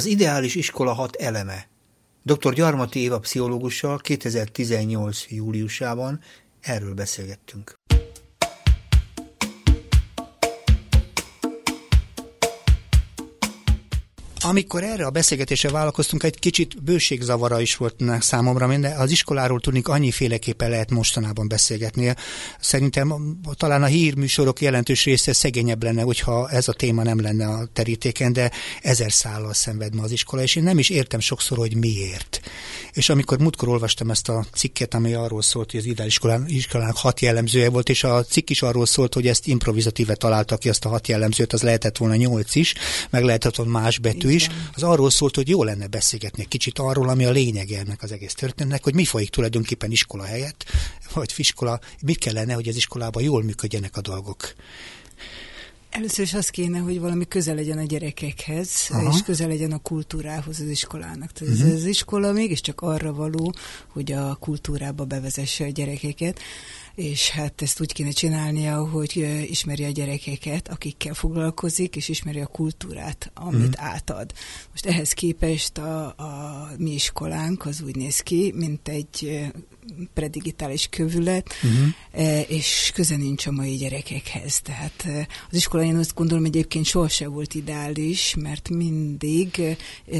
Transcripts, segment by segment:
Az ideális iskola hat eleme. Dr. Gyarmati Éva pszichológussal 2018. júliusában erről beszélgettünk. Amikor erre a beszélgetésre vállalkoztunk, egy kicsit bőségzavara is volt számomra, de az iskoláról tudnék annyiféleképpen lehet mostanában beszélgetni. Szerintem talán a hírműsorok jelentős része szegényebb lenne, hogyha ez a téma nem lenne a terítéken, de ezer szállal szenved ma az iskola, és én nem is értem sokszor, hogy miért. És amikor múltkor olvastam ezt a cikket, ami arról szólt, hogy az ideális iskolának hat jellemzője volt, és a cikk is arról szólt, hogy ezt improvizatíve találta ki, azt a hat jellemzőt, az lehetett volna nyolc is, meg lehetett volna más betű is, az arról szólt, hogy jó lenne beszélgetni kicsit arról, ami a lényege ennek az egész történetnek, hogy mi folyik tulajdonképpen iskola helyett, vagy fiskola, mit kellene, hogy az iskolában jól működjenek a dolgok. Először is az kéne, hogy valami közel legyen a gyerekekhez, Aha. és közel legyen a kultúrához az iskolának. Tehát uh-huh. az iskola mégiscsak arra való, hogy a kultúrába bevezesse a gyerekeket és hát ezt úgy kéne csinálnia, hogy ismeri a gyerekeket, akikkel foglalkozik, és ismeri a kultúrát, amit mm. átad. Most ehhez képest a, a mi iskolánk az úgy néz ki, mint egy predigitális kövület, uh-huh. és köze nincs a mai gyerekekhez. Tehát az iskola én azt gondolom egyébként sohasem volt ideális, mert mindig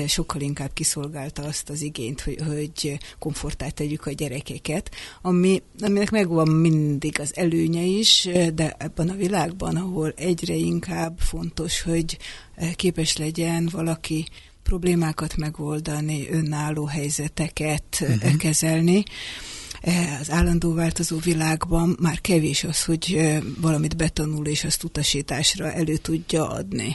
sokkal inkább kiszolgálta azt az igényt, hogy, hogy komfortát tegyük a gyerekeket, ami, aminek megvan mindig az előnye is, de ebben a világban, ahol egyre inkább fontos, hogy képes legyen valaki problémákat megoldani, önálló helyzeteket uh-huh. kezelni, az állandó változó világban már kevés az, hogy e, valamit betanul, és azt utasításra elő tudja adni.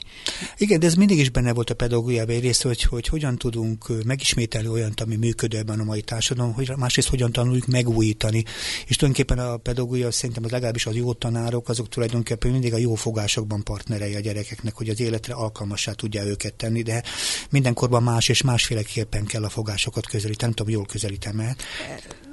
Igen, de ez mindig is benne volt a pedagógiában egyrészt, hogy, hogy hogyan tudunk megismételni olyant, ami működő ebben a mai társadalom, hogy másrészt hogyan tanuljuk megújítani. És tulajdonképpen a pedagógia szerintem az legalábbis az jó tanárok, azok tulajdonképpen mindig a jó fogásokban partnerei a gyerekeknek, hogy az életre alkalmassá tudja őket tenni, de mindenkorban más és másféleképpen kell a fogásokat közelíteni. Nem tudom, jól közelítem el.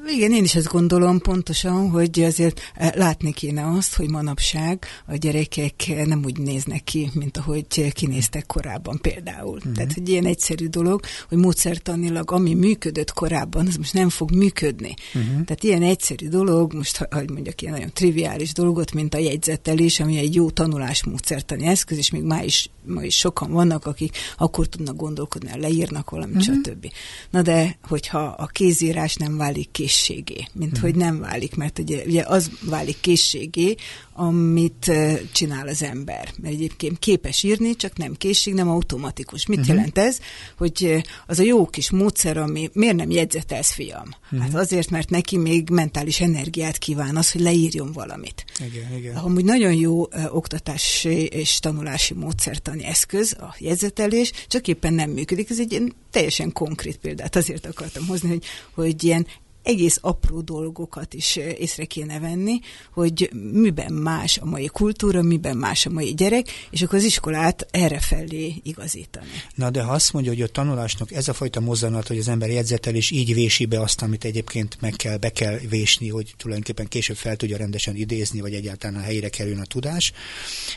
Igen, én is ezt gondolom pontosan, hogy azért eh, látni kéne azt, hogy manapság a gyerekek nem úgy néznek ki, mint ahogy kinéztek korábban például. Uh-huh. Tehát, hogy ilyen egyszerű dolog, hogy módszertanilag ami működött korábban, az most nem fog működni. Uh-huh. Tehát ilyen egyszerű dolog, most hogy mondjak ilyen nagyon triviális dolgot, mint a jegyzetelés, ami egy jó tanulás módszertani eszköz, és még ma is, ma is sokan vannak, akik akkor tudnak gondolkodni, leírnak valamit, uh-huh. stb. Na de, hogyha a kézírás nem válik ki készségé, mint hmm. hogy nem válik, mert ugye, ugye az válik készségé, amit csinál az ember. Mert egyébként képes írni, csak nem készség, nem automatikus. Mit uh-huh. jelent ez? Hogy az a jó kis módszer, ami miért nem jegyzetelsz, fiam? Uh-huh. Hát azért, mert neki még mentális energiát kíván az, hogy leírjon valamit. Igen, igen. Amúgy nagyon jó uh, oktatási és tanulási módszertani eszköz, a jegyzetelés, csak éppen nem működik. Ez egy ilyen teljesen konkrét példát azért akartam hozni, hogy, hogy ilyen egész apró dolgokat is észre kéne venni, hogy miben más a mai kultúra, miben más a mai gyerek, és akkor az iskolát erre felé igazítani. Na de ha azt mondja, hogy a tanulásnak ez a fajta mozzanat, hogy az ember jegyzetel, és így vési be azt, amit egyébként meg kell, be kell vésni, hogy tulajdonképpen később fel tudja rendesen idézni, vagy egyáltalán a helyére kerüljön a tudás,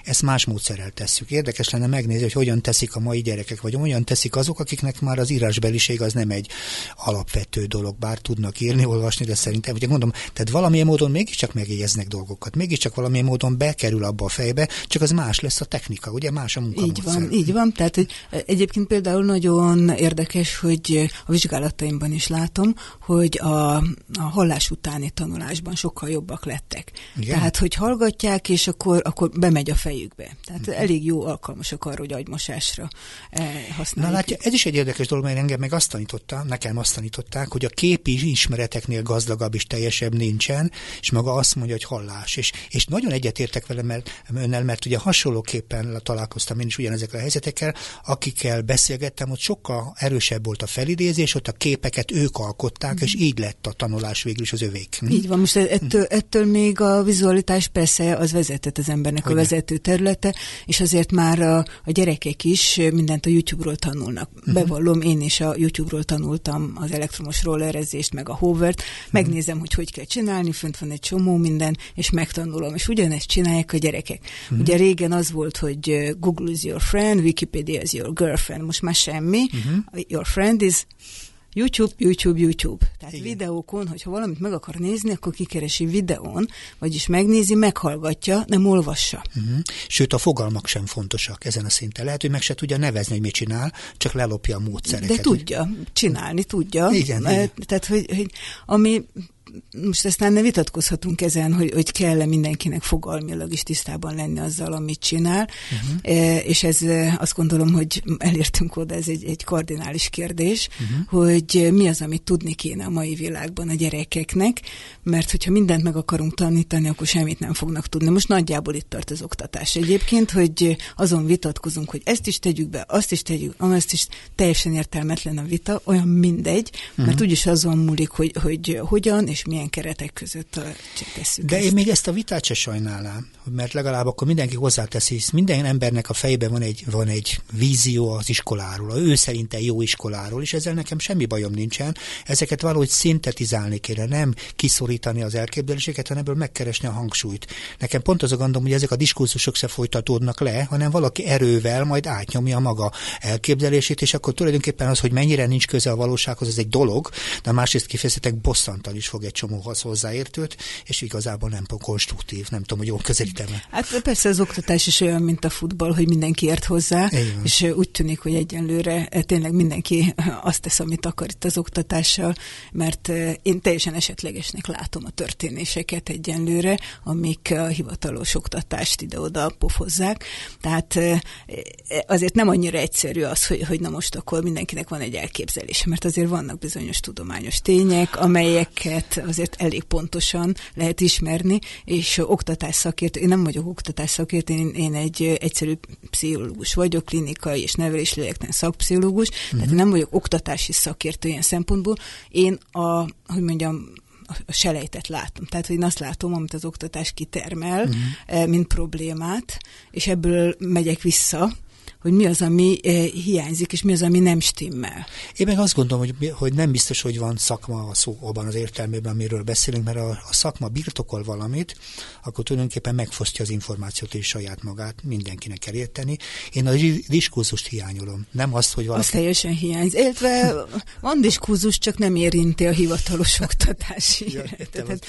ezt más módszerrel tesszük. Érdekes lenne megnézni, hogy hogyan teszik a mai gyerekek, vagy hogyan teszik azok, akiknek már az írásbeliség az nem egy alapvető dolog, bár tudnak írni, írni, olvasni, de szerintem, ugye mondom, tehát valamilyen módon mégiscsak megjegyeznek dolgokat, mégiscsak valamilyen módon bekerül abba a fejbe, csak az más lesz a technika, ugye más a munka. Így van, így van, tehát hogy egyébként például nagyon érdekes, hogy a vizsgálataimban is látom, hogy a, a hallás utáni tanulásban sokkal jobbak lettek. Igen? Tehát, hogy hallgatják, és akkor, akkor bemegy a fejükbe. Tehát Igen. elég jó alkalmasak arra, hogy agymosásra eh, használják. Na látja, ez is egy érdekes dolog, mert engem meg azt tanította, nekem azt tanították, hogy a képi ismeret ismereteknél gazdagabb és teljesebb nincsen, és maga azt mondja, hogy hallás. És, és nagyon egyetértek vele mert, önnel, mert ugye hasonlóképpen találkoztam én is ugyanezekkel a helyzetekkel, akikkel beszélgettem, ott sokkal erősebb volt a felidézés, ott a képeket ők alkották, mm. és így lett a tanulás végül is az övék. Hm? Így van, most ettől, ettől még a vizualitás persze az vezetett az embernek Hogyne? a vezető területe, és azért már a, a gyerekek is mindent a YouTube-ról tanulnak. Uh-huh. Bevallom, én is a YouTube-ról tanultam az elektromos rollerezést, meg a hó voice-over-t, megnézem, hogy hogy kell csinálni, fönt van egy csomó minden, és megtanulom. És ugyanezt csinálják a gyerekek. Uh-huh. Ugye régen az volt, hogy Google is your friend, Wikipedia is your girlfriend, most már semmi. Uh-huh. Your friend is YouTube, YouTube, YouTube. Tehát Igen. videókon, hogyha valamit meg akar nézni, akkor kikeresi videón, vagyis megnézi, meghallgatja, nem olvassa. Uh-huh. Sőt, a fogalmak sem fontosak ezen a szinten. Lehet, hogy meg se tudja nevezni, hogy mit csinál, csak lelopja a módszereket. De tudja, csinálni tudja. Igen, igen. Tehát, hogy, hogy ami most aztán ne vitatkozhatunk ezen, hogy, hogy kell-e mindenkinek fogalmilag is tisztában lenni azzal, amit csinál, uh-huh. és ez e, azt gondolom, hogy elértünk oda, ez egy, egy kardinális kérdés, uh-huh. hogy mi az, amit tudni kéne a mai világban a gyerekeknek, mert hogyha mindent meg akarunk tanítani, akkor semmit nem fognak tudni. Most nagyjából itt tart az oktatás egyébként, hogy azon vitatkozunk, hogy ezt is tegyük be, azt is tegyük, azt is teljesen értelmetlen a vita, olyan mindegy, uh-huh. mert úgyis azon múlik, hogy, hogy hogyan és milyen keretek között tesszük De ezt. én még ezt a vitát se sajnálnám, mert legalább akkor mindenki hozzáteszi, hisz minden embernek a fejében van egy, van egy vízió az iskoláról, a ő szerinte jó iskoláról, és ezzel nekem semmi bajom nincsen. Ezeket valahogy szintetizálni kéne, nem kiszorítani az elképzeléseket, hanem ebből megkeresni a hangsúlyt. Nekem pont az a gondom, hogy ezek a diskurzusok se folytatódnak le, hanem valaki erővel majd átnyomja maga elképzelését, és akkor tulajdonképpen az, hogy mennyire nincs köze a valósághoz, az egy dolog, de másrészt kifejezetten bosszantal is fog egy csomóhoz hozzáértőt, és igazából nem konstruktív, nem tudom, hogy jól közelítem -e. Hát persze az oktatás is olyan, mint a futball, hogy mindenki ért hozzá, Igen. és úgy tűnik, hogy egyenlőre tényleg mindenki azt tesz, amit akar itt az oktatással, mert én teljesen esetlegesnek látom a történéseket egyenlőre, amik a hivatalos oktatást ide-oda pofozzák. Tehát azért nem annyira egyszerű az, hogy, hogy na most akkor mindenkinek van egy elképzelése, mert azért vannak bizonyos tudományos tények, amelyeket azért elég pontosan lehet ismerni, és oktatás szakértő, én nem vagyok oktatás szakértő, én, én egy egyszerű pszichológus vagyok, klinikai és nevelés lélektan szakpszichológus, uh-huh. tehát én nem vagyok oktatási szakértő ilyen szempontból. Én a, hogy mondjam, a selejtet látom. Tehát, hogy én azt látom, amit az oktatás kitermel, uh-huh. mint problémát, és ebből megyek vissza, hogy mi az, ami eh, hiányzik, és mi az, ami nem stimmel. Én meg azt gondolom, hogy, hogy nem biztos, hogy van szakma a szóban az értelmében, amiről beszélünk, mert a, a szakma birtokol valamit, akkor tulajdonképpen megfosztja az információt és saját magát, mindenkinek kell érteni. Én a diskurzust hiányolom, nem azt, hogy valaki... Az teljesen hiányzik. Illetve van diskurzus, csak nem érinti a hivatalos oktatási ja, tehát,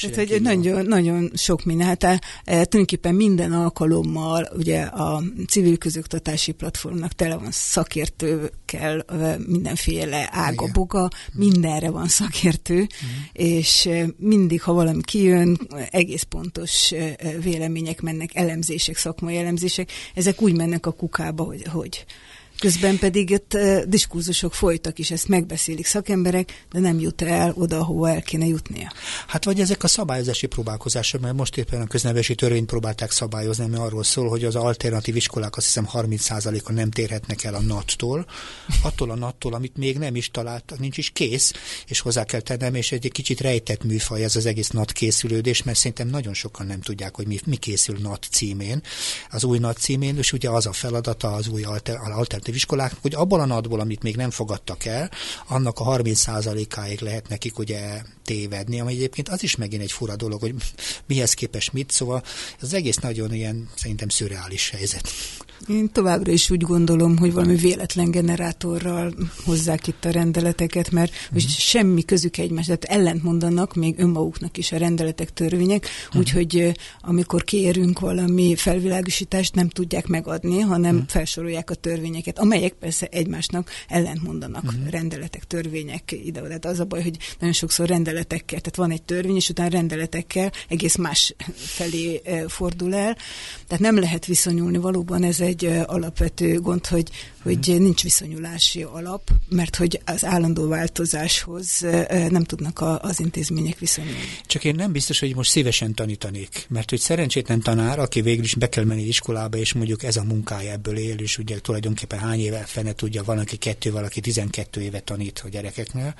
tehát, hogy nagyon, nagyon sok minden. Hát e, tulajdonképpen minden alkalommal ugye a civil közoktatás oktatási platformnak tele van szakértőkkel, mindenféle ágaboga, mindenre van szakértő, Igen. és mindig, ha valami kijön, egész pontos vélemények mennek, elemzések, szakmai elemzések, ezek úgy mennek a kukába, hogy, hogy Közben pedig itt uh, diskurzusok folytak is, ezt megbeszélik szakemberek, de nem jut el oda, ahova el kéne jutnia. Hát vagy ezek a szabályozási próbálkozások, mert most éppen a köznevelési törvényt próbálták szabályozni, ami arról szól, hogy az alternatív iskolák azt hiszem 30%-a nem térhetnek el a NAT-tól, attól a NAT-tól, amit még nem is találtak, nincs is kész, és hozzá kell tennem, és egy kicsit rejtett műfaj ez az egész NAT készülődés, mert szerintem nagyon sokan nem tudják, hogy mi, mi készül NAT címén, az új NAT címén, és ugye az a feladata az új alter, alter alternatív iskoláknak, hogy abból a nadból, amit még nem fogadtak el, annak a 30%-áig lehet nekik ugye tévedni, ami egyébként az is megint egy fura dolog, hogy mihez képes mit, szóval az egész nagyon ilyen szerintem szürreális helyzet. Én továbbra is úgy gondolom, hogy valami véletlen generátorral hozzák itt a rendeleteket, mert uh-huh. semmi közük egymás, tehát ellent mondanak még önmaguknak is a rendeletek, törvények, uh-huh. úgyhogy amikor kérünk valami felvilágosítást, nem tudják megadni, hanem uh-huh. felsorolják a törvényeket, amelyek persze egymásnak ellent mondanak, uh-huh. rendeletek, törvények ide. Tehát az a baj, hogy nagyon sokszor rendeletekkel, tehát van egy törvény, és utána rendeletekkel egész más felé fordul el. Tehát nem lehet viszonyulni valóban ez egy alapvető gond, hogy, hogy nincs viszonyulási alap, mert hogy az állandó változáshoz nem tudnak a, az intézmények viszonyulni. Csak én nem biztos, hogy most szívesen tanítanék, mert hogy szerencsétlen tanár, aki végül is be kell menni iskolába, és mondjuk ez a munkája ebből él, és ugye tulajdonképpen hány éve fene tudja, van, aki kettő, valaki tizenkettő éve tanít a gyerekeknél,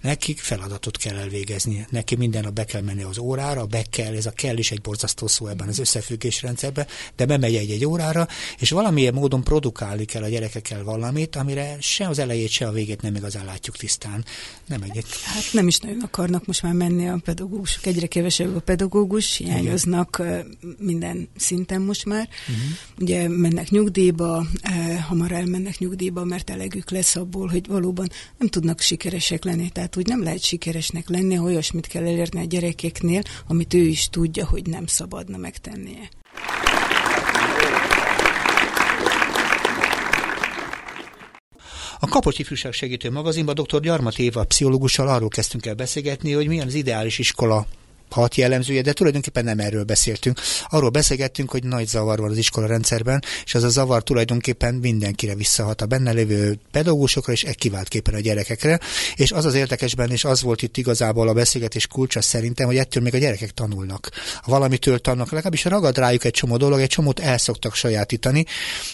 nekik feladatot kell elvégezni. Neki minden nap be kell menni az órára, be kell, ez a kell is egy borzasztó szó ebben az összefüggés rendszerben, de bemegy egy-egy órára, és valamilyen módon produkálni kell a gyerekek el valamit, amire se az elejét, se a végét nem igazán látjuk tisztán. Nem egyet. Hát nem is nagyon akarnak most már menni a pedagógusok, egyre kevesebb a pedagógus, hiányoznak Igen. minden szinten most már. Uh-huh. Ugye mennek nyugdíjba, hamar elmennek nyugdíjba, mert elegük lesz abból, hogy valóban nem tudnak sikeresek lenni. Tehát úgy nem lehet sikeresnek lenni, ha olyasmit kell elérni a gyerekeknél, amit ő is tudja, hogy nem szabadna megtennie. A Kapocs Ifjúság Segítő magazinban dr. Gyarmat Éva pszichológussal arról kezdtünk el beszélgetni, hogy milyen az ideális iskola hat jellemzője, de tulajdonképpen nem erről beszéltünk. Arról beszélgettünk, hogy nagy zavar van az iskola rendszerben, és az a zavar tulajdonképpen mindenkire visszahat a benne lévő pedagógusokra, és kiváltképpen a gyerekekre. És az az érdekesben, és az volt itt igazából a beszélgetés kulcsa szerintem, hogy ettől még a gyerekek tanulnak. Ha valamitől tanulnak, legalábbis ragad rájuk egy csomó dolog, egy csomót el szoktak sajátítani,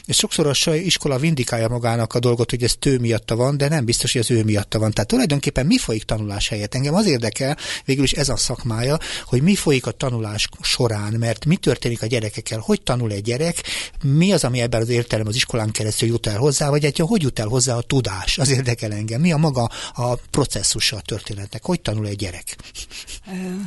és sokszor a iskola vindikálja magának a dolgot, hogy ez tő miatta van, de nem biztos, hogy az ő miatta van. Tehát tulajdonképpen mi folyik tanulás helyett? Engem az érdekel, végül is ez a szakmája, hogy mi folyik a tanulás során, mert mi történik a gyerekekkel, hogy tanul egy gyerek, mi az, ami ebben az értelem az iskolán keresztül jut el hozzá, vagy egy, hogy jut el hozzá a tudás, az érdekel engem. Mi a maga a processzusa a történetnek, hogy tanul egy gyerek?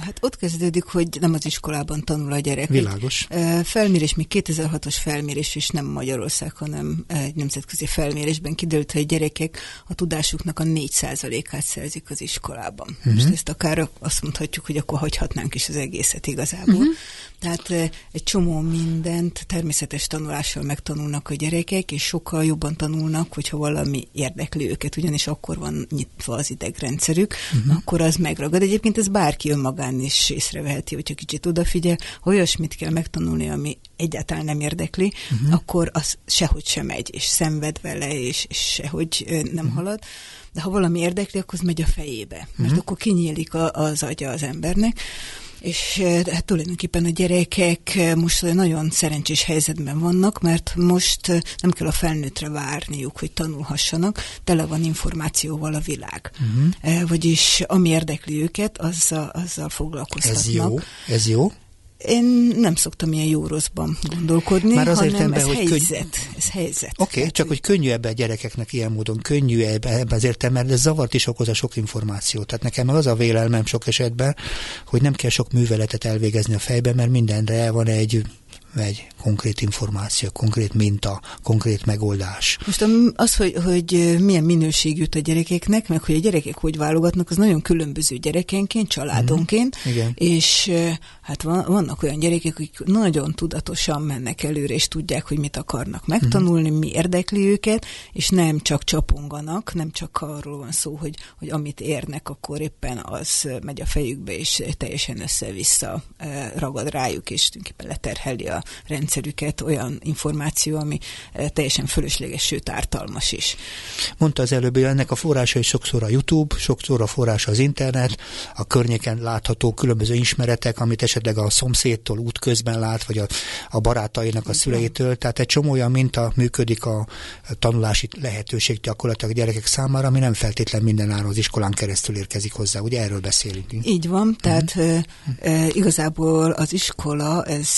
Hát ott kezdődik, hogy nem az iskolában tanul a gyerek. Világos. Felmérés, még 2006-os felmérés is nem Magyarország, hanem egy nemzetközi felmérésben kiderült, hogy a gyerekek a tudásuknak a 4%-át szerzik az iskolában. Uh-huh. Most ezt akár azt mondhatjuk, hogy akkor hagyhat mondhatnánk is az egészet igazából. Uh-huh. Tehát egy csomó mindent természetes tanulással megtanulnak a gyerekek, és sokkal jobban tanulnak, hogyha valami érdekli őket, ugyanis akkor van nyitva az idegrendszerük, uh-huh. akkor az megragad. Egyébként ez bárki önmagán is észreveheti, hogyha kicsit odafigyel, ha olyasmit kell megtanulni, ami egyáltalán nem érdekli, uh-huh. akkor az sehogy sem megy, és szenved vele, és, és sehogy nem uh-huh. halad. De ha valami érdekli, akkor az megy a fejébe, mert uh-huh. akkor kinyílik a, az agya az embernek és hát tulajdonképpen a gyerekek most nagyon szerencsés helyzetben vannak, mert most nem kell a felnőttre várniuk, hogy tanulhassanak, tele van információval a világ. Uh-huh. Vagyis ami érdekli őket, azzal, azzal foglalkoztatnak. Ez jó, ez jó. Én nem szoktam ilyen jó rosszban gondolkodni, Már azért hanem be, ez hogy helyzet. Könny... Ez helyzet. Oké, okay, csak hogy könnyű ebbe a gyerekeknek ilyen módon, könnyű ebbe, ebbe az értelme, mert ez zavart is okoz a sok információ. Tehát nekem az a vélelmem sok esetben, hogy nem kell sok műveletet elvégezni a fejben, mert mindenre van egy egy konkrét információ, konkrét minta, konkrét megoldás. Most az, hogy, hogy milyen minőség jut a gyerekeknek, meg hogy a gyerekek hogy válogatnak, az nagyon különböző gyerekenként, családonként, mm, igen. és hát van, vannak olyan gyerekek, akik nagyon tudatosan mennek előre, és tudják, hogy mit akarnak megtanulni, mm. mi érdekli őket, és nem csak csaponganak, nem csak arról van szó, hogy, hogy amit érnek, akkor éppen az megy a fejükbe, és teljesen össze-vissza ragad rájuk, és tulajdonképpen leterheli a rendszerüket olyan információ, ami eh, teljesen fölösleges, sőt ártalmas is. Mondta az előbb, hogy ennek a forrása is sokszor a YouTube, sokszor a forrása az internet, a környéken látható különböző ismeretek, amit esetleg a szomszédtól útközben lát, vagy a, a barátainak, a szüleitől. Tehát egy csomó olyan minta működik a tanulási lehetőség gyakorlatilag a gyerekek számára, ami nem feltétlen minden áron az iskolán keresztül érkezik hozzá. Ugye erről beszélünk. Így van, tehát uh-huh. igazából az iskola, ez,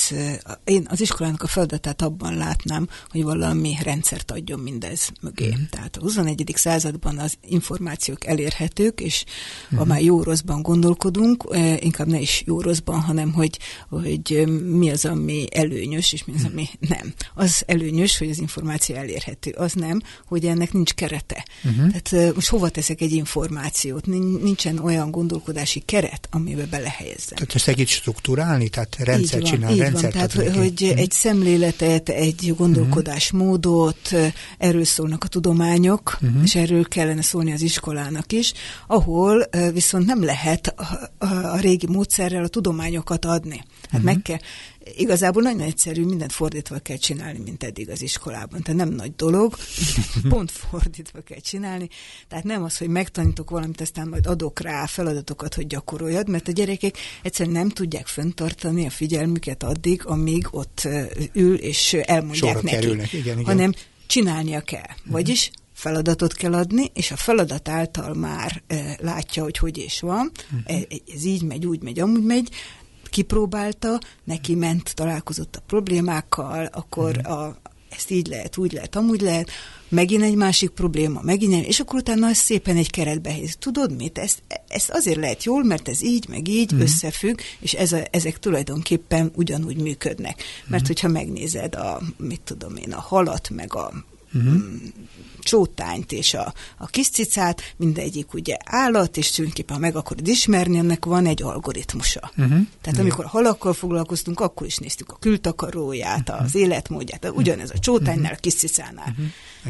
én az iskolának a feladatát abban látnám, hogy valami rendszert adjon mindez mögé. Mm. Tehát a 21. században az információk elérhetők, és mm. ha már jó-rosszban gondolkodunk, inkább ne is jó-rosszban, hanem hogy, hogy mi az, ami előnyös, és mi az, ami nem. Az előnyös, hogy az információ elérhető. Az nem, hogy ennek nincs kerete. Mm-hmm. Tehát most hova teszek egy információt? Nincsen olyan gondolkodási keret, amiben belehelyezzem. Tehát ezt segít struktúrálni, tehát rendszer csinál, rendszer. Tehát, hogy hogy egy szemléletet, egy gondolkodásmódot, erről szólnak a tudományok, uh-huh. és erről kellene szólni az iskolának is, ahol viszont nem lehet a, a, a régi módszerrel a tudományokat adni. Hát uh-huh. meg kell, igazából nagyon egyszerű, mindent fordítva kell csinálni, mint eddig az iskolában. Tehát nem nagy dolog, pont fordítva kell csinálni. Tehát nem az, hogy megtanítok valamit, aztán majd adok rá feladatokat, hogy gyakoroljad, mert a gyerekek egyszerűen nem tudják föntartani a figyelmüket addig, amíg ott ül, és elmondják Sorra neki. Kerülnek. Igen, igen. Hanem csinálnia kell. Uh-huh. Vagyis feladatot kell adni, és a feladat által már e, látja, hogy hogy és van, uh-huh. e, ez így megy, úgy megy, amúgy megy, kipróbálta, neki ment, találkozott a problémákkal, akkor uh-huh. a ezt így lehet, úgy lehet, amúgy lehet, megint egy másik probléma, megint egy, és akkor utána ezt szépen egy keretbe helyez. Tudod mit? Ezt, ezt azért lehet jól, mert ez így, meg így mm. összefügg, és ez a, ezek tulajdonképpen ugyanúgy működnek. Mert mm. hogyha megnézed a, mit tudom én, a halat, meg a uh-huh. csótányt és a, a kis cicát, mindegyik ugye állat, és tulajdonképpen ha meg akarod ismerni, ennek van egy algoritmusa. Uh-huh. Tehát amikor halakkal foglalkoztunk, akkor is néztük a kültakaróját, uh-huh. az életmódját, ugyanez a csótánynál, a kis cicánál. Uh-huh.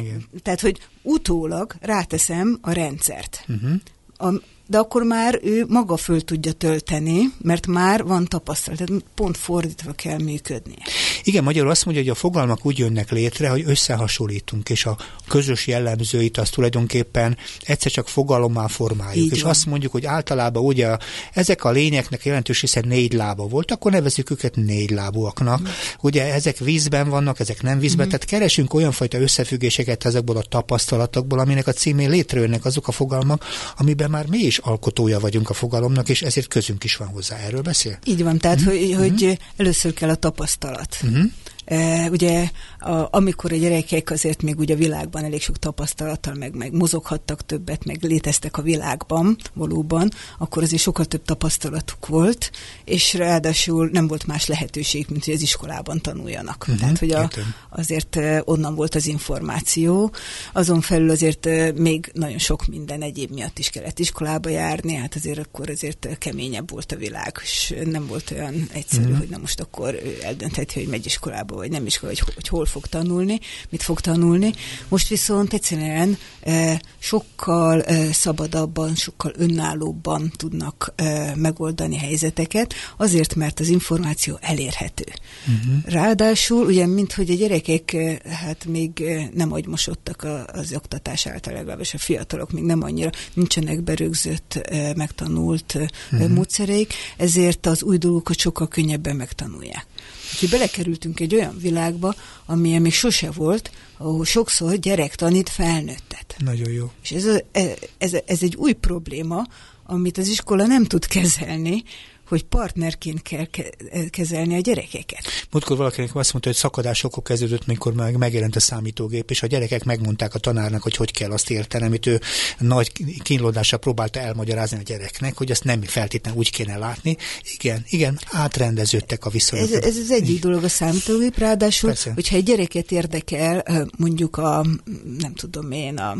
Igen. Tehát, hogy utólag ráteszem a rendszert. Uh-huh. A, de akkor már ő maga föl tudja tölteni, mert már van tapasztalat, tehát pont fordítva kell működni. Igen, magyarul azt mondja, hogy a fogalmak úgy jönnek létre, hogy összehasonlítunk, és a közös jellemzőit azt tulajdonképpen egyszer csak fogalommá formáljuk. Így és van. azt mondjuk, hogy általában ugye ezek a lényeknek jelentős része négy lába volt, akkor nevezzük őket négy lábúaknak. Mm. Ugye ezek vízben vannak, ezek nem vízben, mm. tehát keresünk olyan fajta összefüggéseket ezekből a tapasztalatokból, aminek a címén létrejönnek azok a fogalmak, amiben már mi is is alkotója vagyunk a fogalomnak, és ezért közünk is van hozzá. Erről beszél? Így van, tehát uh-huh. hogy, hogy uh-huh. először kell a tapasztalat. Uh-huh. E, ugye a, amikor a gyerekek azért még ugye a világban elég sok tapasztalattal meg, meg mozoghattak többet, meg léteztek a világban valóban, akkor azért sokkal több tapasztalatuk volt, és ráadásul nem volt más lehetőség, mint hogy az iskolában tanuljanak. Uh-huh, Tehát, hogy a, azért onnan volt az információ, azon felül azért még nagyon sok minden egyéb miatt is kellett iskolába járni, hát azért akkor azért keményebb volt a világ, és nem volt olyan egyszerű, uh-huh. hogy na most akkor eldöntheti, hogy megy iskolába iskolába, vagy nem iskola, hogy, hogy hol fog tanulni, mit fog tanulni. Most viszont egyszerűen sokkal szabadabban, sokkal önállóbban tudnak megoldani helyzeteket, azért, mert az információ elérhető. Uh-huh. Ráadásul, ugye, minthogy a gyerekek hát még nem agymosodtak az oktatás által, legalábbis a fiatalok még nem annyira nincsenek berögzött, megtanult uh-huh. módszereik, ezért az új dolgokat sokkal könnyebben megtanulják. Úgyhogy belekerültünk egy olyan világba, amilyen még sose volt, ahol sokszor gyerek tanít felnőttet. Nagyon jó. És ez, a, ez, ez egy új probléma, amit az iskola nem tud kezelni, hogy partnerként kell kezelni a gyerekeket. Múltkor valakinek azt mondta, hogy szakadásokok kezdődött, mikor meg megjelent a számítógép, és a gyerekek megmondták a tanárnak, hogy hogy kell azt érteni, amit ő nagy kínlódással próbálta elmagyarázni a gyereknek, hogy azt nem feltétlenül úgy kéne látni. Igen, igen, átrendeződtek a viszonyok. Ez, ez az egyik dolog a számítógép, ráadásul, Persze. hogyha egy gyereket érdekel, mondjuk a, nem tudom én, a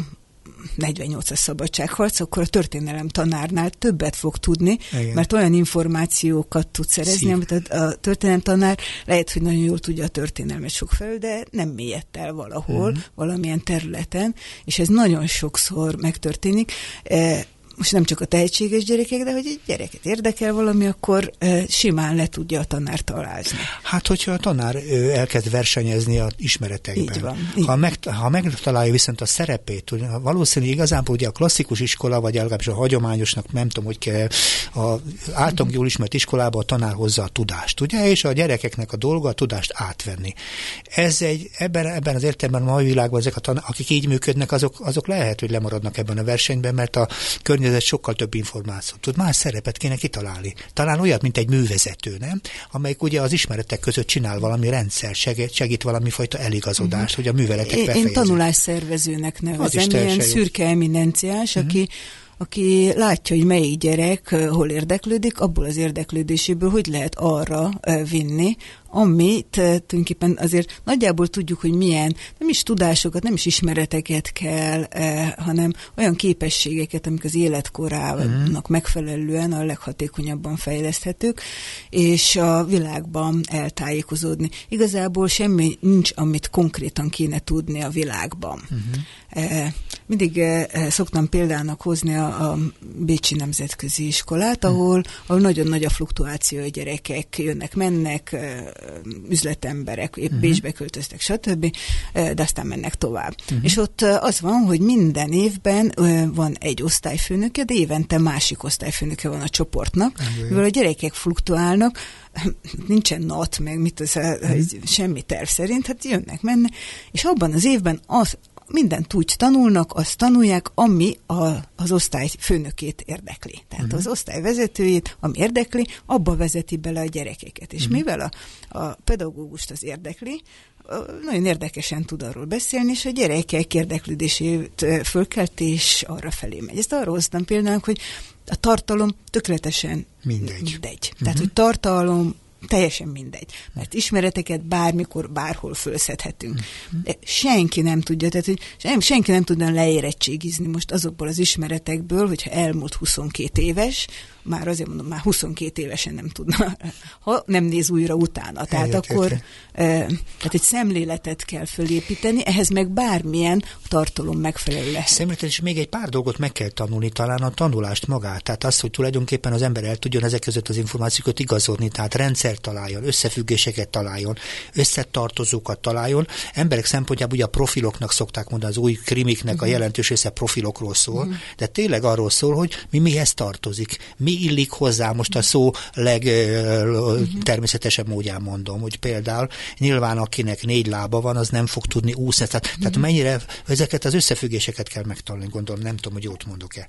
48-as szabadságharc, akkor a történelem tanárnál többet fog tudni, Igen. mert olyan információkat tud szerezni, Szív. amit a, a történelem tanár lehet, hogy nagyon jól tudja a történelmet sok fel, de nem mélyedt el valahol, uh-huh. valamilyen területen, és ez nagyon sokszor megtörténik. Most nem csak a tehetséges gyerekek, de hogy egy gyereket érdekel valami, akkor simán le tudja a tanár talázni. Hát, hogyha a tanár elkezd versenyezni a ismeretekben, így van, így. Ha, meg, ha megtalálja viszont a szerepét, valószínűleg igazából ugye a klasszikus iskola, vagy legalábbis a hagyományosnak, nem tudom, hogy kell, a általunk jól ismert iskolában a tanár hozza a tudást, ugye, és a gyerekeknek a dolga a tudást átvenni. Ez egy, ebben, ebben az értelemben a mai világban ezek a tanár, akik így működnek, azok, azok lehet, hogy lemaradnak ebben a versenyben, mert a környezet környezet sokkal több információt tud. Más szerepet kéne kitalálni. Talán olyat, mint egy művezető, nem? Amelyik ugye az ismeretek között csinál valami rendszer, segít, segít valami fajta eligazodást, uh-huh. hogy a műveletek Én, én tanulásszervezőnek nevezem, ilyen szürke eminenciás, uh-huh. aki aki látja, hogy melyik gyerek hol érdeklődik, abból az érdeklődéséből hogy lehet arra vinni, amit tulajdonképpen azért nagyjából tudjuk, hogy milyen, nem is tudásokat, nem is ismereteket kell, hanem olyan képességeket, amik az életkorának uh-huh. megfelelően a leghatékonyabban fejleszthetők, és a világban eltájékozódni. Igazából semmi nincs, amit konkrétan kéne tudni a világban. Uh-huh. Eh, mindig eh, szoktam példának hozni a, a Bécsi Nemzetközi Iskolát, ahol, ahol nagyon nagy a fluktuáció, a gyerekek jönnek-mennek, eh, üzletemberek, épp uh-huh. Bécsbe költöztek, stb., de aztán mennek tovább. Uh-huh. És ott az van, hogy minden évben van egy osztályfőnöke, de évente másik osztályfőnöke van a csoportnak, uh-huh. mivel a gyerekek fluktuálnak, nincsen nat, meg mit az, uh-huh. semmi terv szerint, hát jönnek, mennek, és abban az évben az, mindent úgy tanulnak, azt tanulják, ami a, az osztály főnökét érdekli. Tehát uh-huh. az osztály vezetőjét, ami érdekli, abba vezeti bele a gyerekeket. És uh-huh. mivel a, a pedagógust az érdekli, nagyon érdekesen tud arról beszélni, és a gyerekek érdeklődését fölkelti, és arra felé megy. Ezt arról hoztam például, hogy a tartalom tökéletesen mindegy. mindegy. Uh-huh. Tehát, hogy tartalom teljesen mindegy. Mert ismereteket bármikor, bárhol fölszedhetünk. De senki nem tudja, tehát hogy senki nem tudna leérettségizni most azokból az ismeretekből, hogyha elmúlt 22 éves, már azért mondom, már 22 évesen nem tudna, ha nem néz újra utána. Tehát Helyet, akkor e, tehát egy szemléletet kell fölépíteni, ehhez meg bármilyen tartalom megfelelő lesz. Szemléletet, és még egy pár dolgot meg kell tanulni, talán a tanulást magát. Tehát azt, hogy tulajdonképpen az ember el tudjon ezek között az információkat igazolni, tehát rendszer találjon, összefüggéseket találjon, összetartozókat találjon. Emberek szempontjából ugye a profiloknak szokták mondani, az új krimiknek uh-huh. a mhm. jelentős része profilokról szól, uh-huh. de tényleg arról szól, hogy mi mihez tartozik, mi illik hozzá, most a szó legtermészetesebb módján mondom, hogy például nyilván akinek négy lába van, az nem fog tudni úszni. Tehát, tehát mennyire ezeket az összefüggéseket kell megtanulni, gondolom, nem tudom, hogy jót mondok-e.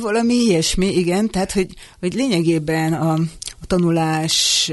Valami ilyesmi, igen, tehát hogy, hogy lényegében a, a tanulás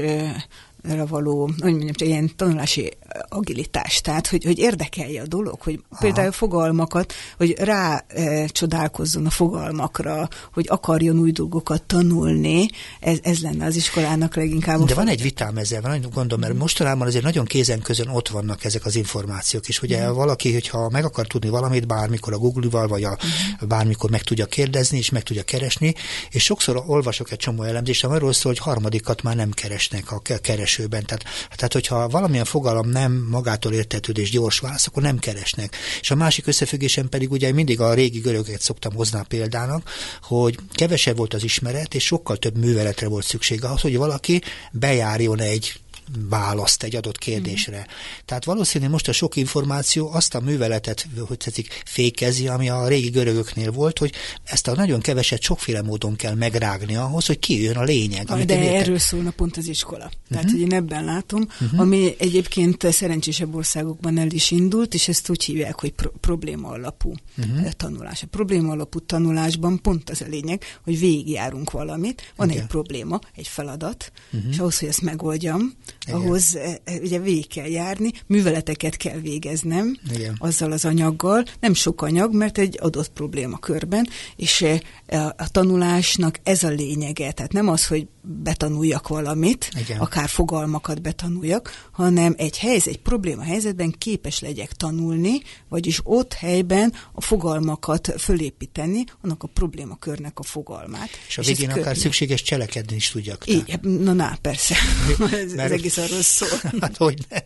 való, hogy mondjam, ilyen tanulási agilitás, tehát hogy, hogy érdekelje a dolog, hogy Aha. például fogalmakat, hogy rá e, csodálkozzon a fogalmakra, hogy akarjon új dolgokat tanulni, ez, ez lenne az iskolának leginkább. De van egy vitám ezzel, van egy gondom, mert mostanában azért nagyon kézen közön ott vannak ezek az információk, és ugye mm. valaki, hogyha meg akar tudni valamit, bármikor a Google-val, vagy a, mm. bármikor meg tudja kérdezni, és meg tudja keresni, és sokszor olvasok egy csomó elemzést, arról szól, hogy harmadikat már nem keresnek a keresőben. Tehát, tehát hogyha valamilyen fogalom nem nem magától értetődő és gyors válasz, akkor nem keresnek. És a másik összefüggésen pedig ugye mindig a régi görögöket szoktam hozni a példának, hogy kevesebb volt az ismeret, és sokkal több műveletre volt szükség ahhoz, hogy valaki bejárjon egy választ egy adott kérdésre. Mm. Tehát valószínűleg most a sok információ azt a műveletet, hogy tetszik, fékezi, ami a régi görögöknél volt, hogy ezt a nagyon keveset sokféle módon kell megrágni ahhoz, hogy kijön a lényeg. Amit De erről szólna pont az iskola. Tehát, uh-huh. hogy én ebben látom, uh-huh. ami egyébként szerencsésebb országokban el is indult, és ezt úgy hívják, hogy pro- probléma alapú uh-huh. tanulás. A probléma alapú tanulásban pont az a lényeg, hogy végigjárunk valamit, van Igen. egy probléma, egy feladat, uh-huh. és ahhoz, hogy ezt megoldjam, igen. ahhoz e, e, ugye végig kell járni, műveleteket kell végeznem Igen. azzal az anyaggal, nem sok anyag, mert egy adott probléma körben, és e, a tanulásnak ez a lényege, tehát nem az, hogy betanuljak valamit, Igen. akár fogalmakat betanuljak, hanem egy helyzet, egy probléma helyzetben képes legyek tanulni, vagyis ott helyben a fogalmakat fölépíteni, annak a problémakörnek a fogalmát. És a végén akár környek. szükséges cselekedni is tudjak. Igen, na, na, persze. ez, ez egész arról szól. hát, hogy ne.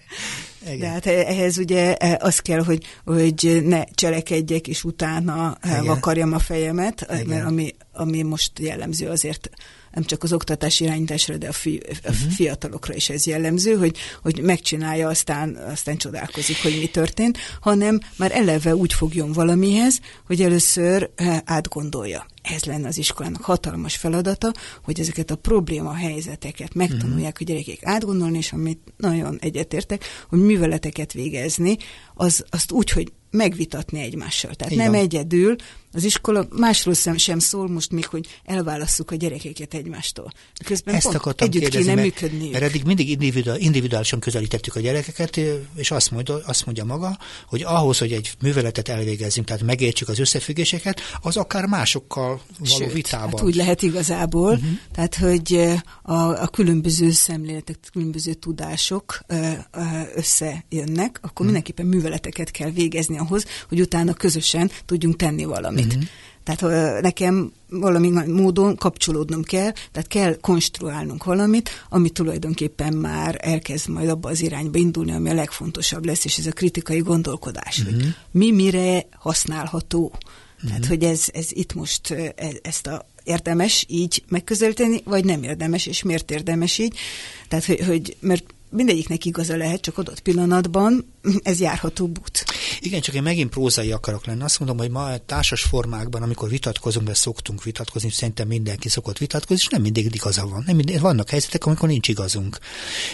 Igen. De hát ehhez ugye az kell, hogy, hogy ne cselekedjek, és utána Igen. vakarjam a fejemet, Igen. mert ami, ami most jellemző azért nem csak az oktatás irányításra, de a, fi, a uh-huh. fiatalokra is ez jellemző, hogy, hogy megcsinálja, aztán, aztán csodálkozik, hogy mi történt, hanem már eleve úgy fogjon valamihez, hogy először eh, átgondolja. Ez lenne az iskolának hatalmas feladata, hogy ezeket a probléma helyzeteket megtanulják uh-huh. a gyerekek átgondolni, és amit nagyon egyetértek, hogy műveleteket végezni, az, azt úgy, hogy megvitatni egymással. Tehát Igen. nem egyedül, az iskola másról sem, sem szól most még, hogy elválasszuk a gyerekeket egymástól. Közben Ezt akartam együtt kérdezni, kéne mert, működniük. mert eddig mindig individuál, individuálisan közelítettük a gyerekeket, és azt mondja, azt mondja maga, hogy ahhoz, hogy egy műveletet elvégezzünk, tehát megértsük az összefüggéseket, az akár másokkal való Sőt, vitában. Hát úgy lehet igazából, uh-huh. tehát hogy a, a különböző szemléletek, különböző tudások összejönnek, akkor uh-huh. mindenképpen műveleteket kell végezni ahhoz, hogy utána közösen tudjunk tenni valamit. Uh-huh. Tehát nekem valami módon kapcsolódnom kell, tehát kell konstruálnunk valamit, ami tulajdonképpen már elkezd majd abba az irányba indulni, ami a legfontosabb lesz, és ez a kritikai gondolkodás, uh-huh. hogy mi mire használható. Uh-huh. Tehát, hogy ez, ez itt most e, ezt a érdemes így megközelíteni, vagy nem érdemes, és miért érdemes így. Tehát, hogy, hogy mert mindegyiknek igaza lehet, csak adott pillanatban ez járható út. Igen, csak én megint prózai akarok lenni. Azt mondom, hogy ma társas formákban, amikor vitatkozunk, de szoktunk vitatkozni, szerintem mindenki szokott vitatkozni, és nem mindig igaza van. Nem mindig, vannak helyzetek, amikor nincs igazunk.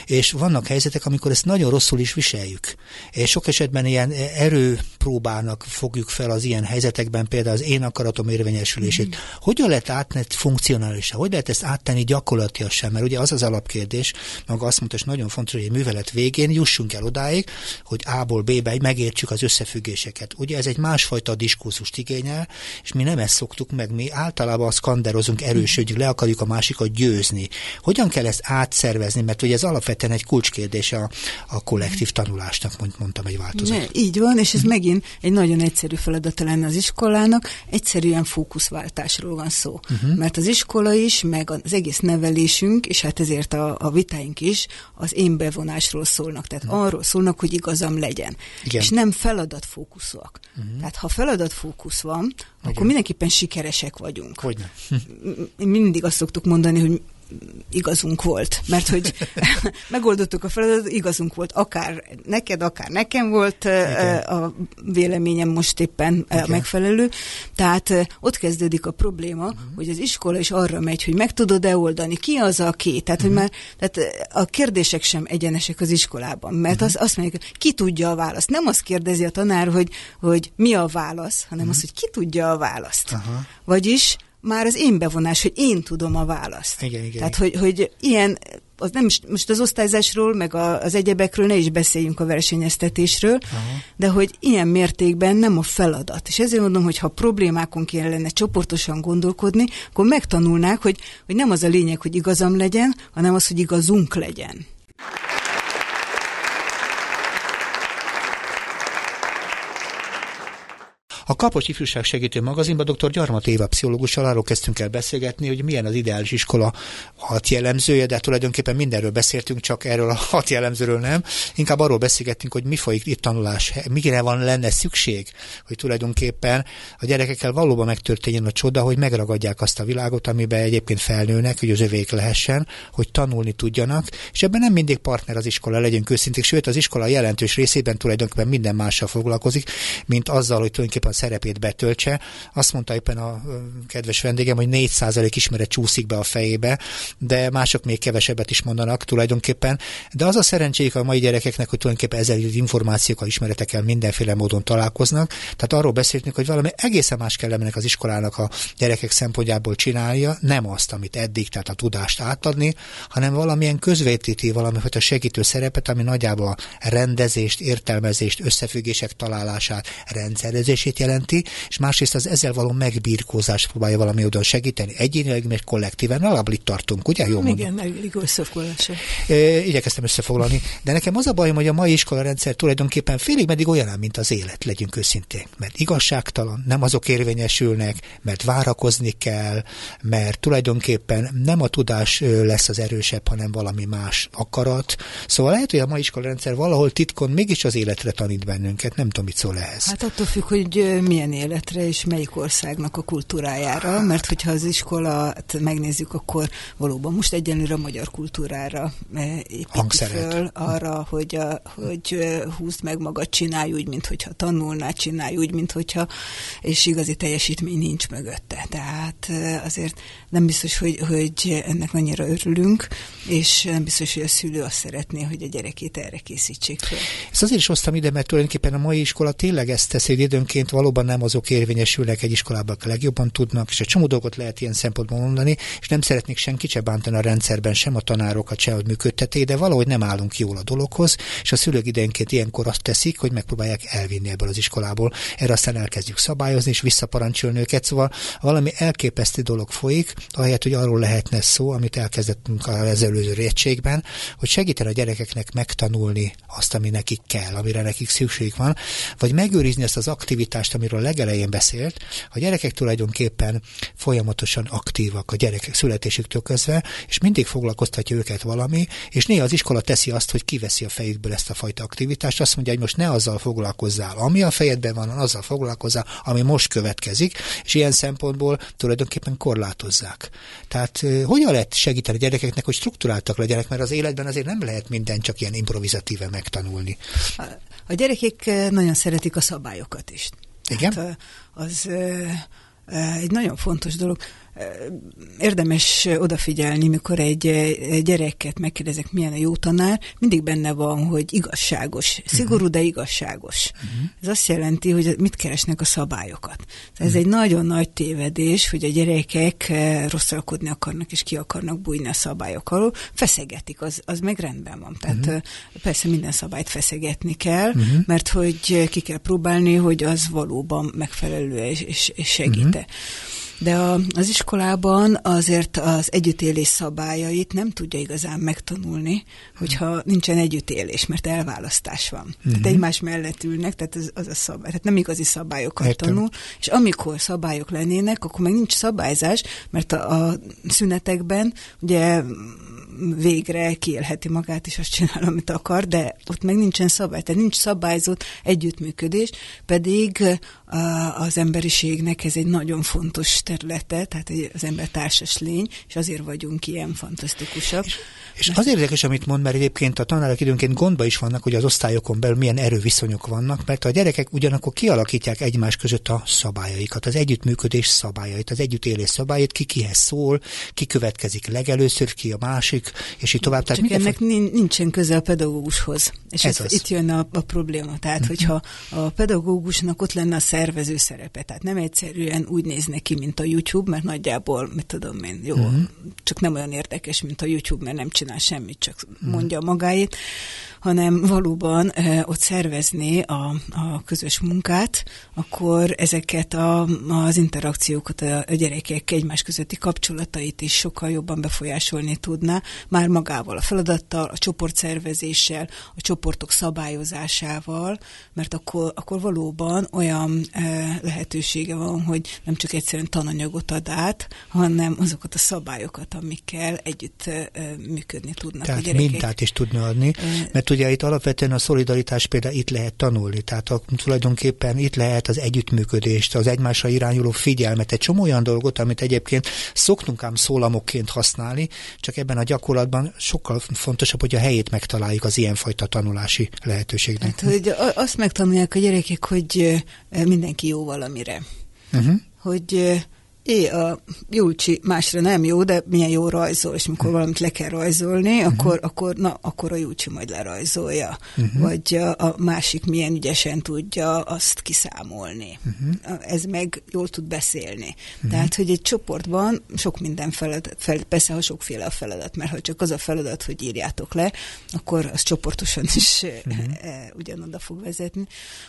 És vannak helyzetek, amikor ezt nagyon rosszul is viseljük. És sok esetben ilyen erőpróbának fogjuk fel az ilyen helyzetekben, például az én akaratom érvényesülését. Mm. Hogyan lehet áttenni funkcionálisan? Hogy lehet ezt áttenni gyakorlatilag sem? Mert ugye az az alapkérdés, maga azt mondta, és nagyon fontos, hogy egy művelet végén jussunk el odáig, hogy A-ból B-be megértsük az összefüggéseket. Ugye ez egy másfajta diskurzust igényel, és mi nem ezt szoktuk meg, mi általában skanderozunk, erősödjük, le akarjuk a másikat győzni. Hogyan kell ezt átszervezni, mert ugye ez alapvetően egy kulcskérdés a, a kollektív tanulásnak, mondtam egy változat. Ne, így van, és ez mm. megint egy nagyon egyszerű feladata lenne az iskolának, egyszerűen fókuszváltásról van szó. Uh-huh. Mert az iskola is, meg az egész nevelésünk, és hát ezért a, a vitáink is az én bevonásról szólnak. Tehát uh-huh. arról szólnak, hogy igazam legyen. Igen. És nem feladatfókuszúak. Uh-huh. Tehát ha feladatfókusz van, Igen. akkor mindenképpen sikeresek vagyunk. Hogyne. Mindig azt szoktuk mondani, hogy igazunk volt, mert hogy megoldottuk a feladatot, igazunk volt, akár neked, akár nekem volt Igen. a véleményem most éppen Igen. megfelelő. Tehát ott kezdődik a probléma, uh-huh. hogy az iskola is arra megy, hogy meg tudod-e oldani, ki az a két. Tehát, uh-huh. hogy mhm. már, tehát a kérdések sem egyenesek az iskolában, mert uh-huh. az, azt mondják, ki tudja a választ. Nem azt kérdezi a tanár, hogy, hogy mi a válasz, hanem uh-huh. az, hogy ki tudja a választ. Uh-huh. Vagyis már az én bevonás, hogy én tudom a választ. Igen, igen. Tehát, hogy, hogy ilyen, az nem is, most az osztályzásról, meg a, az egyebekről ne is beszéljünk a versenyeztetésről, Aha. de hogy ilyen mértékben nem a feladat. És ezért mondom, hogy ha problémákon kellene csoportosan gondolkodni, akkor megtanulnák, hogy, hogy nem az a lényeg, hogy igazam legyen, hanem az, hogy igazunk legyen. A Kapos Ifjúság Segítő Magazinban dr. Gyarmat Éva pszichológussal arról kezdtünk el beszélgetni, hogy milyen az ideális iskola hat jellemzője, de tulajdonképpen mindenről beszéltünk, csak erről a hat jellemzőről nem. Inkább arról beszélgettünk, hogy mi folyik itt tanulás, mire van lenne szükség, hogy tulajdonképpen a gyerekekkel valóban megtörténjen a csoda, hogy megragadják azt a világot, amiben egyébként felnőnek, hogy az övék lehessen, hogy tanulni tudjanak, és ebben nem mindig partner az iskola, legyen őszinték, sőt az iskola jelentős részében tulajdonképpen minden mással foglalkozik, mint azzal, hogy tulajdonképpen szerepét betöltse. Azt mondta éppen a kedves vendégem, hogy 4% ismeret csúszik be a fejébe, de mások még kevesebbet is mondanak tulajdonképpen. De az a szerencséjük a mai gyerekeknek, hogy tulajdonképpen ezzel információkkal, ismeretekkel mindenféle módon találkoznak. Tehát arról beszéltünk, hogy valami egészen más kell ennek az iskolának a gyerekek szempontjából csinálja, nem azt, amit eddig, tehát a tudást átadni, hanem valamilyen közvetíti, valami a segítő szerepet, ami nagyjából a rendezést, értelmezést, összefüggések találását, rendszerezését jelenti, és másrészt az ezzel való megbírkózást próbálja valami oda segíteni. Egyénileg, meg kollektíven, alapból itt tartunk, ugye? Jó Igen, elég összefoglalása. igyekeztem összefoglalni, de nekem az a bajom, hogy a mai iskolarendszer tulajdonképpen félig meddig olyan, mint az élet, legyünk őszintén. Mert igazságtalan, nem azok érvényesülnek, mert várakozni kell, mert tulajdonképpen nem a tudás lesz az erősebb, hanem valami más akarat. Szóval lehet, hogy a mai iskolarendszer valahol titkon mégis az életre tanít bennünket, nem tudom, mit szól ehhez. Hát attól függ, hogy milyen életre és melyik országnak a kultúrájára, mert hogyha az iskolát megnézzük, akkor valóban most egyenlőre a magyar kultúrára építi föl, arra, hogy, a, hogy húzd meg magad, csinálj úgy, mint hogyha tanulná, csinálj úgy, mint hogyha, és igazi teljesítmény nincs mögötte. Tehát azért nem biztos, hogy, hogy ennek annyira örülünk, és nem biztos, hogy a szülő azt szeretné, hogy a gyerekét erre készítsék fel. Ezt azért is hoztam ide, mert tulajdonképpen a mai iskola tényleg ezt teszi, időnként valóban nem azok érvényesülnek egy iskolában, akik legjobban tudnak, és egy csomó dolgot lehet ilyen szempontból mondani, és nem szeretnék senki se bántani a rendszerben, sem a tanárokat, se, hogy működteté, de valahogy nem állunk jól a dologhoz, és a szülők időnként ilyenkor azt teszik, hogy megpróbálják elvinni ebből az iskolából. Erre aztán elkezdjük szabályozni, és visszaparancsolni őket, szóval valami elképesztő dolog folyik, ahelyett, hogy arról lehetne szó, amit elkezdettünk az előző rétségben, hogy segíteni a gyerekeknek megtanulni azt, ami nekik kell, amire nekik szükség van, vagy megőrizni ezt az aktivitást, amiről legelején beszélt. A gyerekek tulajdonképpen folyamatosan aktívak a gyerekek születésüktől közve, és mindig foglalkoztatja őket valami, és néha az iskola teszi azt, hogy kiveszi a fejükből ezt a fajta aktivitást, azt mondja, hogy most ne azzal foglalkozzál, ami a fejedben van, azzal foglalkozzál, ami most következik, és ilyen szempontból tulajdonképpen korlátozzák. Tehát hogyan lehet segíteni a gyerekeknek, hogy struktúráltak legyenek, mert az életben azért nem lehet minden csak ilyen improvizatíve megtanulni. A gyerekek nagyon szeretik a szabályokat is. Igen? Hát az egy nagyon fontos dolog érdemes odafigyelni, mikor egy, gyereket megkérdezek, milyen a jó tanár, mindig benne van, hogy igazságos, szigorú, de igazságos. Uh-huh. Ez azt jelenti, hogy mit keresnek a szabályokat. Ez uh-huh. egy nagyon nagy tévedés, hogy a gyerekek rosszalkodni akarnak, és ki akarnak bújni a szabályok alól. Feszegetik, az, az meg rendben van. Tehát uh-huh. persze minden szabályt feszegetni kell, uh-huh. mert hogy ki kell próbálni, hogy az valóban megfelelő és, és segíte. Uh-huh. De a, az iskolában azért az együttélés szabályait nem tudja igazán megtanulni, hogyha nincsen együttélés, mert elválasztás van. Uh-huh. Tehát egymás mellett ülnek, tehát az, az a szabály. Tehát nem igazi szabályokat Értem. tanul, és amikor szabályok lennének, akkor meg nincs szabályzás, mert a, a szünetekben ugye végre kiélheti magát, és azt csinál, amit akar, de ott meg nincsen szabály, tehát nincs szabályzott együttműködés, pedig az emberiségnek ez egy nagyon fontos területe, tehát az ember társas lény, és azért vagyunk ilyen fantasztikusak. És, és az érdekes, amit mond, mert egyébként a tanárok időnként gondba is vannak, hogy az osztályokon belül milyen erőviszonyok vannak, mert a gyerekek ugyanakkor kialakítják egymás között a szabályaikat, az együttműködés szabályait, az együttélés szabályait, ki kihez szól, ki következik legelőször, ki a másik, és így tovább. Tehát Csak ennek fog... nincsen köze a pedagógushoz. És ez, ez itt jön a, a probléma. Tehát, uh-huh. hogyha a pedagógusnak ott lenne a szervező szerepe, tehát nem egyszerűen úgy néznek ki, mint a YouTube, mert nagyjából, mit tudom én, jó, uh-huh. csak nem olyan érdekes, mint a YouTube, mert nem csinál semmit, csak uh-huh. mondja magáét, hanem valóban e, ott szervezni a, a közös munkát, akkor ezeket a, az interakciókat, a, a gyerekek egymás közötti kapcsolatait is sokkal jobban befolyásolni tudná, már magával a feladattal, a csoportszervezéssel, a csoportok szabályozásával, mert akkor, akkor valóban olyan e, lehetősége van, hogy nem csak egyszerűen tananyagot ad át, hanem azokat a szabályokat, amikkel együtt e, működni tudnak Tehát a gyerekek. mintát is tudna adni, mert ugye itt alapvetően a szolidaritás például itt lehet tanulni, tehát a, tulajdonképpen itt lehet az együttműködést, az egymásra irányuló figyelmet, egy csomó olyan dolgot, amit egyébként szoktunk ám szólamokként használni, csak ebben a gyakorlatban sokkal fontosabb, hogy a helyét megtaláljuk az ilyenfajta tanulási lehetőségnek. Hát, hogy azt megtanulják a gyerekek, hogy mindenki jó valamire. Uh-huh. Hogy É, a Júlcsi másra nem jó, de milyen jó rajzol, és mikor valamit le kell rajzolni, uh-huh. akkor, akkor, na, akkor a Júlcsi majd lerajzolja. Uh-huh. Vagy a, a másik milyen ügyesen tudja azt kiszámolni. Uh-huh. Ez meg jól tud beszélni. Uh-huh. Tehát, hogy egy csoportban sok minden feladat, fel, persze, ha sokféle a feladat, mert ha csak az a feladat, hogy írjátok le, akkor az csoportosan is uh-huh. ugyanoda fog vezetni.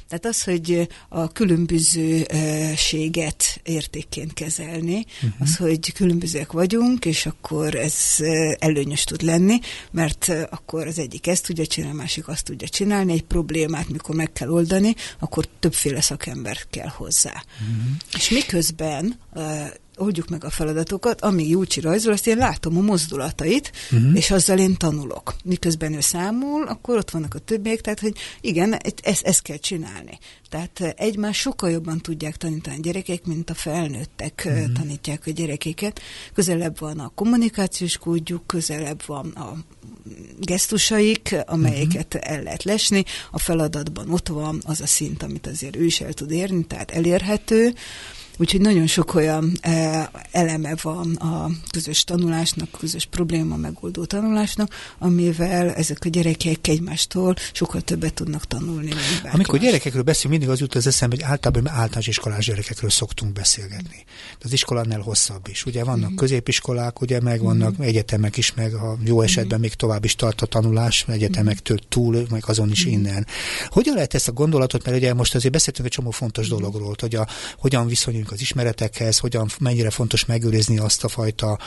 Tehát az, hogy a különbözőséget értékként kezel, kezelni, uh-huh. az, hogy különbözőek vagyunk, és akkor ez előnyös tud lenni, mert akkor az egyik ezt tudja csinálni, a másik azt tudja csinálni, egy problémát, mikor meg kell oldani, akkor többféle szakember kell hozzá. Uh-huh. És miközben oldjuk meg a feladatokat, amíg Júlcsi rajzol, azt én látom a mozdulatait, uh-huh. és azzal én tanulok. Miközben ő számol, akkor ott vannak a többiek, tehát, hogy igen, ezt, ezt kell csinálni. Tehát egymás sokkal jobban tudják tanítani a gyerekek, mint a felnőttek uh-huh. tanítják a gyerekeket. Közelebb van a kommunikációs kódjuk, közelebb van a gesztusaik, amelyeket uh-huh. el lehet lesni. A feladatban ott van az a szint, amit azért ő is el tud érni, tehát elérhető. Úgyhogy nagyon sok olyan e, eleme van a közös tanulásnak, közös probléma megoldó tanulásnak, amivel ezek a gyerekek egymástól sokkal többet tudnak tanulni. Amikor más. gyerekekről beszélünk, mindig az jut az eszembe, hogy általában általános iskolás gyerekekről szoktunk beszélgetni. De az iskolánál hosszabb is. Ugye vannak mm-hmm. középiskolák, ugye meg vannak mm-hmm. egyetemek is, meg a jó esetben mm-hmm. még tovább is tart a tanulás, egyetemektől túl, meg azon is mm-hmm. innen. Hogyan lehet ezt a gondolatot, mert ugye most azért beszéltünk egy csomó fontos dologról, hogy a, hogyan viszonyulunk az ismeretekhez, hogyan, mennyire fontos megőrizni azt a fajta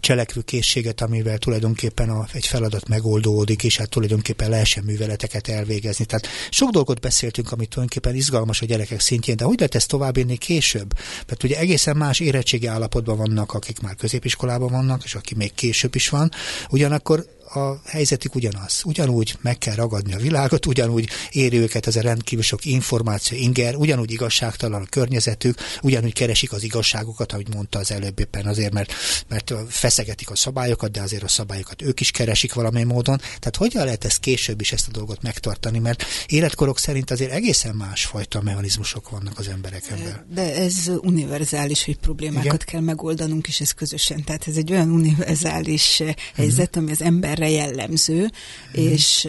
cselekvő készséget, amivel tulajdonképpen a, egy feladat megoldódik, és hát tulajdonképpen lehessen műveleteket elvégezni. Tehát sok dolgot beszéltünk, amit tulajdonképpen izgalmas a gyerekek szintjén, de hogy lehet ezt továbbírni később? Mert ugye egészen más érettségi állapotban vannak, akik már középiskolában vannak, és aki még később is van. Ugyanakkor a helyzetük ugyanaz. Ugyanúgy meg kell ragadni a világot, ugyanúgy éri őket ez a rendkívül sok információ, inger, ugyanúgy igazságtalan a környezetük, ugyanúgy keresik az igazságokat, ahogy mondta az előbb éppen azért, mert, mert feszegetik a szabályokat, de azért a szabályokat ők is keresik valamely módon. Tehát hogyan lehet ezt később is ezt a dolgot megtartani, mert életkorok szerint azért egészen másfajta mechanizmusok vannak az emberekben. De ez univerzális, hogy problémákat Igen? kell megoldanunk, és ez közösen. Tehát ez egy olyan univerzális helyzet, uh-huh. ami az ember erre jellemző, mm. és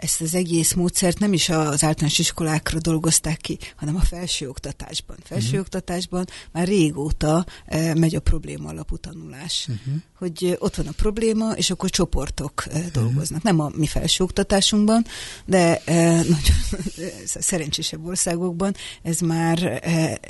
ezt az egész módszert nem is az általános iskolákra dolgozták ki, hanem a felsőoktatásban. Felsőoktatásban már régóta megy a probléma alapú tanulás. Uh-huh. Hogy ott van a probléma, és akkor csoportok uh-huh. dolgoznak. Nem a mi felsőoktatásunkban, de nagyon szerencsésebb országokban ez már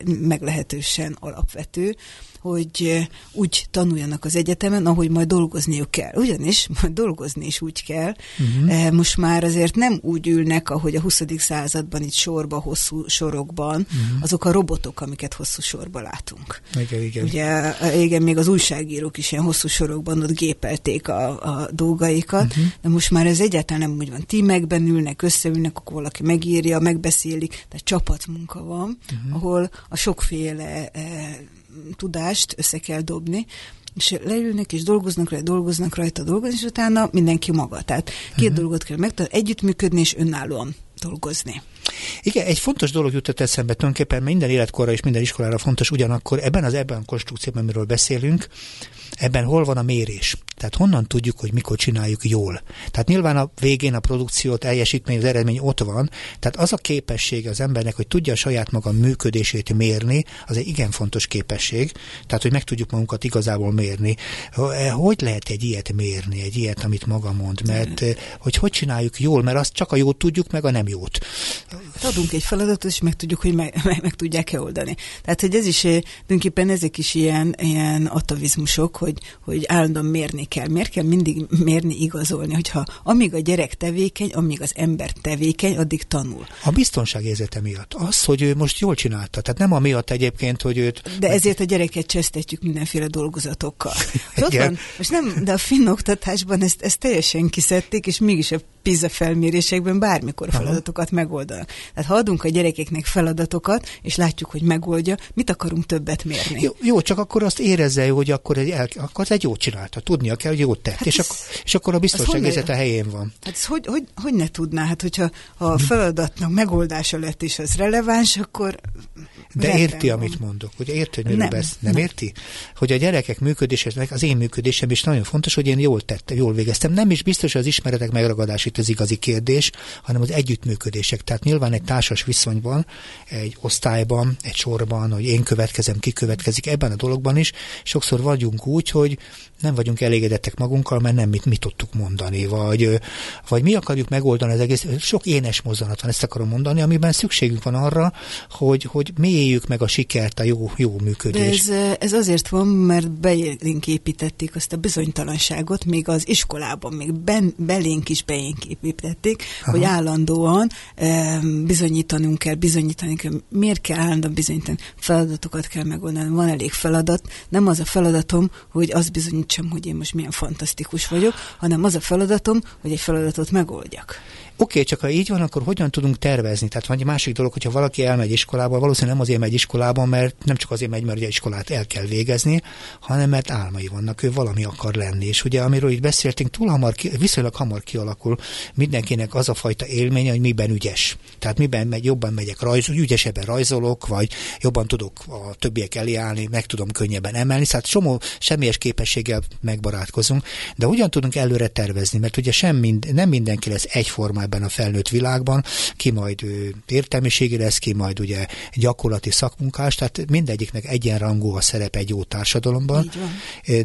meglehetősen alapvető hogy úgy tanuljanak az egyetemen, ahogy majd dolgozniuk kell. Ugyanis majd dolgozni is úgy kell. Uh-huh. Most már azért nem úgy ülnek, ahogy a 20. században itt sorba, hosszú sorokban, uh-huh. azok a robotok, amiket hosszú sorba látunk. Igen, igen. Ugye, igen, még az újságírók is ilyen hosszú sorokban ott gépelték a, a dolgaikat, uh-huh. de most már ez egyáltalán nem úgy van. Tímekben ülnek, összeülnek, akkor valaki megírja, megbeszélik, tehát csapatmunka van, uh-huh. ahol a sokféle eh, tudást össze kell dobni, és leülnek, és dolgoznak rajta, dolgoznak rajta, dolgozni, és utána mindenki maga. Tehát két uh-huh. dolgot kell megtanulni, együttműködni és önállóan dolgozni. Igen, egy fontos dolog jutott eszembe tulajdonképpen minden életkorra és minden iskolára fontos, ugyanakkor ebben az ebben a konstrukcióban, amiről beszélünk, ebben hol van a mérés? Tehát honnan tudjuk, hogy mikor csináljuk jól? Tehát nyilván a végén a produkció teljesítmény, az eredmény ott van, tehát az a képessége az embernek, hogy tudja a saját maga működését mérni, az egy igen fontos képesség, tehát hogy meg tudjuk magunkat igazából mérni. Hogy lehet egy ilyet mérni, egy ilyet, amit maga mond? Mert hogy hogy csináljuk jól, mert azt csak a jót tudjuk, meg a nem jót. Adunk egy feladatot, és meg tudjuk, hogy meg, meg, meg tudják-e oldani. Tehát, hogy ez is, tulajdonképpen ezek is ilyen, ilyen atavizmusok, hogy, hogy állandóan mérni kell. Miért kell mindig mérni, igazolni, hogyha amíg a gyerek tevékeny, amíg az ember tevékeny, addig tanul. A biztonságérzete miatt. Az, hogy ő most jól csinálta. Tehát nem amiatt egyébként, hogy őt... De ezért a gyereket csesztetjük mindenféle dolgozatokkal. ott van, most nem, de a finn oktatásban ezt, ezt teljesen kiszedték, és mégis a PISA felmérésekben bármikor feladatokat megoldanak. Tehát ha adunk a gyerekeknek feladatokat, és látjuk, hogy megoldja, mit akarunk többet mérni? Jó, jó csak akkor azt érezze, hogy akkor egy, el, akkor egy jót csinálta. Tudnia kell, hogy jót tett. Hát és, ez, akkor, és akkor a biztonságérzete helyén van. Hát ez hogy, hogy, hogy ne tudná? Hát hogyha ha a feladatnak megoldása lett, és az releváns, akkor de érti, van. amit mondok, hogy érti, hogy miről nem, besz, nem, nem érti? Hogy a gyerekek működése, az én működésem is nagyon fontos, hogy én jól tettem, jól végeztem. Nem is biztos, hogy az ismeretek megragadása itt az igazi kérdés, hanem az együttműködések. Tehát nyilván egy társas viszonyban, egy osztályban, egy sorban, hogy én következem, ki következik, ebben a dologban is sokszor vagyunk úgy, hogy nem vagyunk elégedettek magunkkal, mert nem mit, mit tudtuk mondani, vagy, vagy mi akarjuk megoldani az egész, sok énes mozzanat van, ezt akarom mondani, amiben szükségünk van arra, hogy, hogy mélyéljük meg a sikert, a jó, jó működést. De ez, ez azért van, mert belénk építették azt a bizonytalanságot, még az iskolában, még ben, belénk is belénk építették, Aha. hogy állandóan e, bizonyítanunk kell, bizonyítani kell. Miért kell állandóan bizonyítani? Feladatokat kell megoldani, van elég feladat. Nem az a feladatom, hogy az bizonyít sem, hogy én most milyen fantasztikus vagyok, hanem az a feladatom, hogy egy feladatot megoldjak. Okay, csak ha így van, akkor hogyan tudunk tervezni? Tehát van egy másik dolog, hogyha valaki elmegy iskolába, valószínűleg nem azért megy iskolába, mert nem csak azért megy, mert ugye iskolát el kell végezni, hanem mert álmai vannak, ő valami akar lenni. És ugye, amiről itt beszéltünk, túl hamar, viszonylag hamar kialakul mindenkinek az a fajta élménye, hogy miben ügyes. Tehát miben megy, jobban megyek rajz, ügyesebben rajzolok, vagy jobban tudok a többiek elé állni, meg tudom könnyebben emelni. Tehát somó semmilyes képességgel megbarátkozunk, de hogyan tudunk előre tervezni, mert ugye sem mind, nem mindenki lesz egyformában ebben a felnőtt világban, ki majd értelmiségi lesz, ki majd ugye gyakorlati szakmunkás, tehát mindegyiknek egyenrangú a szerep egy jó társadalomban.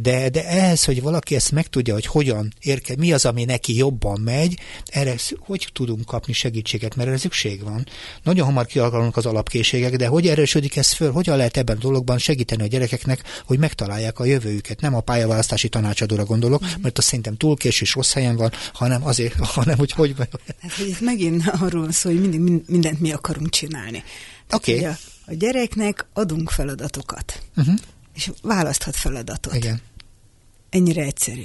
De, de ehhez, hogy valaki ezt megtudja, hogy hogyan érke, mi az, ami neki jobban megy, erre hogy tudunk kapni segítséget, mert erre szükség van. Nagyon hamar kialakulnak az alapkészségek, de hogy erősödik ez föl, hogyan lehet ebben a dologban segíteni a gyerekeknek, hogy megtalálják a jövőjüket. Nem a pályaválasztási tanácsadóra gondolok, mm. mert azt szerintem túl késő és rossz helyen van, hanem azért, hanem hogy hogy van. Hát, hogy itt megint arról szól, hogy mindig mindent mi akarunk csinálni. Oké. Okay. A, a gyereknek adunk feladatokat, uh-huh. és választhat feladatot. Igen. Ennyire egyszerű.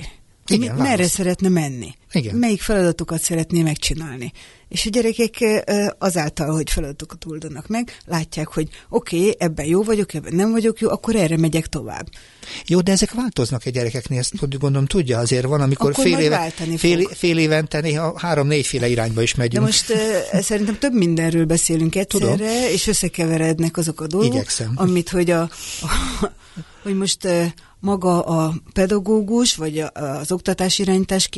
Igen, Mi, merre szeretne menni? Igen. Melyik feladatokat szeretné megcsinálni? És a gyerekek azáltal, hogy feladatokat oldanak meg, látják, hogy oké, okay, ebben jó vagyok, ebben nem vagyok jó, akkor erre megyek tovább. Jó, de ezek változnak egy gyerekeknél, ezt gondolom tudja, azért van, amikor akkor fél, éve, fél, fél évente néha három-négyféle irányba is megyünk. De most szerintem több mindenről beszélünk egyszerre, Tudom. és összekeverednek azok a dolgok, Igyekszem. amit, hogy a, a hogy most maga a pedagógus, vagy az oktatási irányítás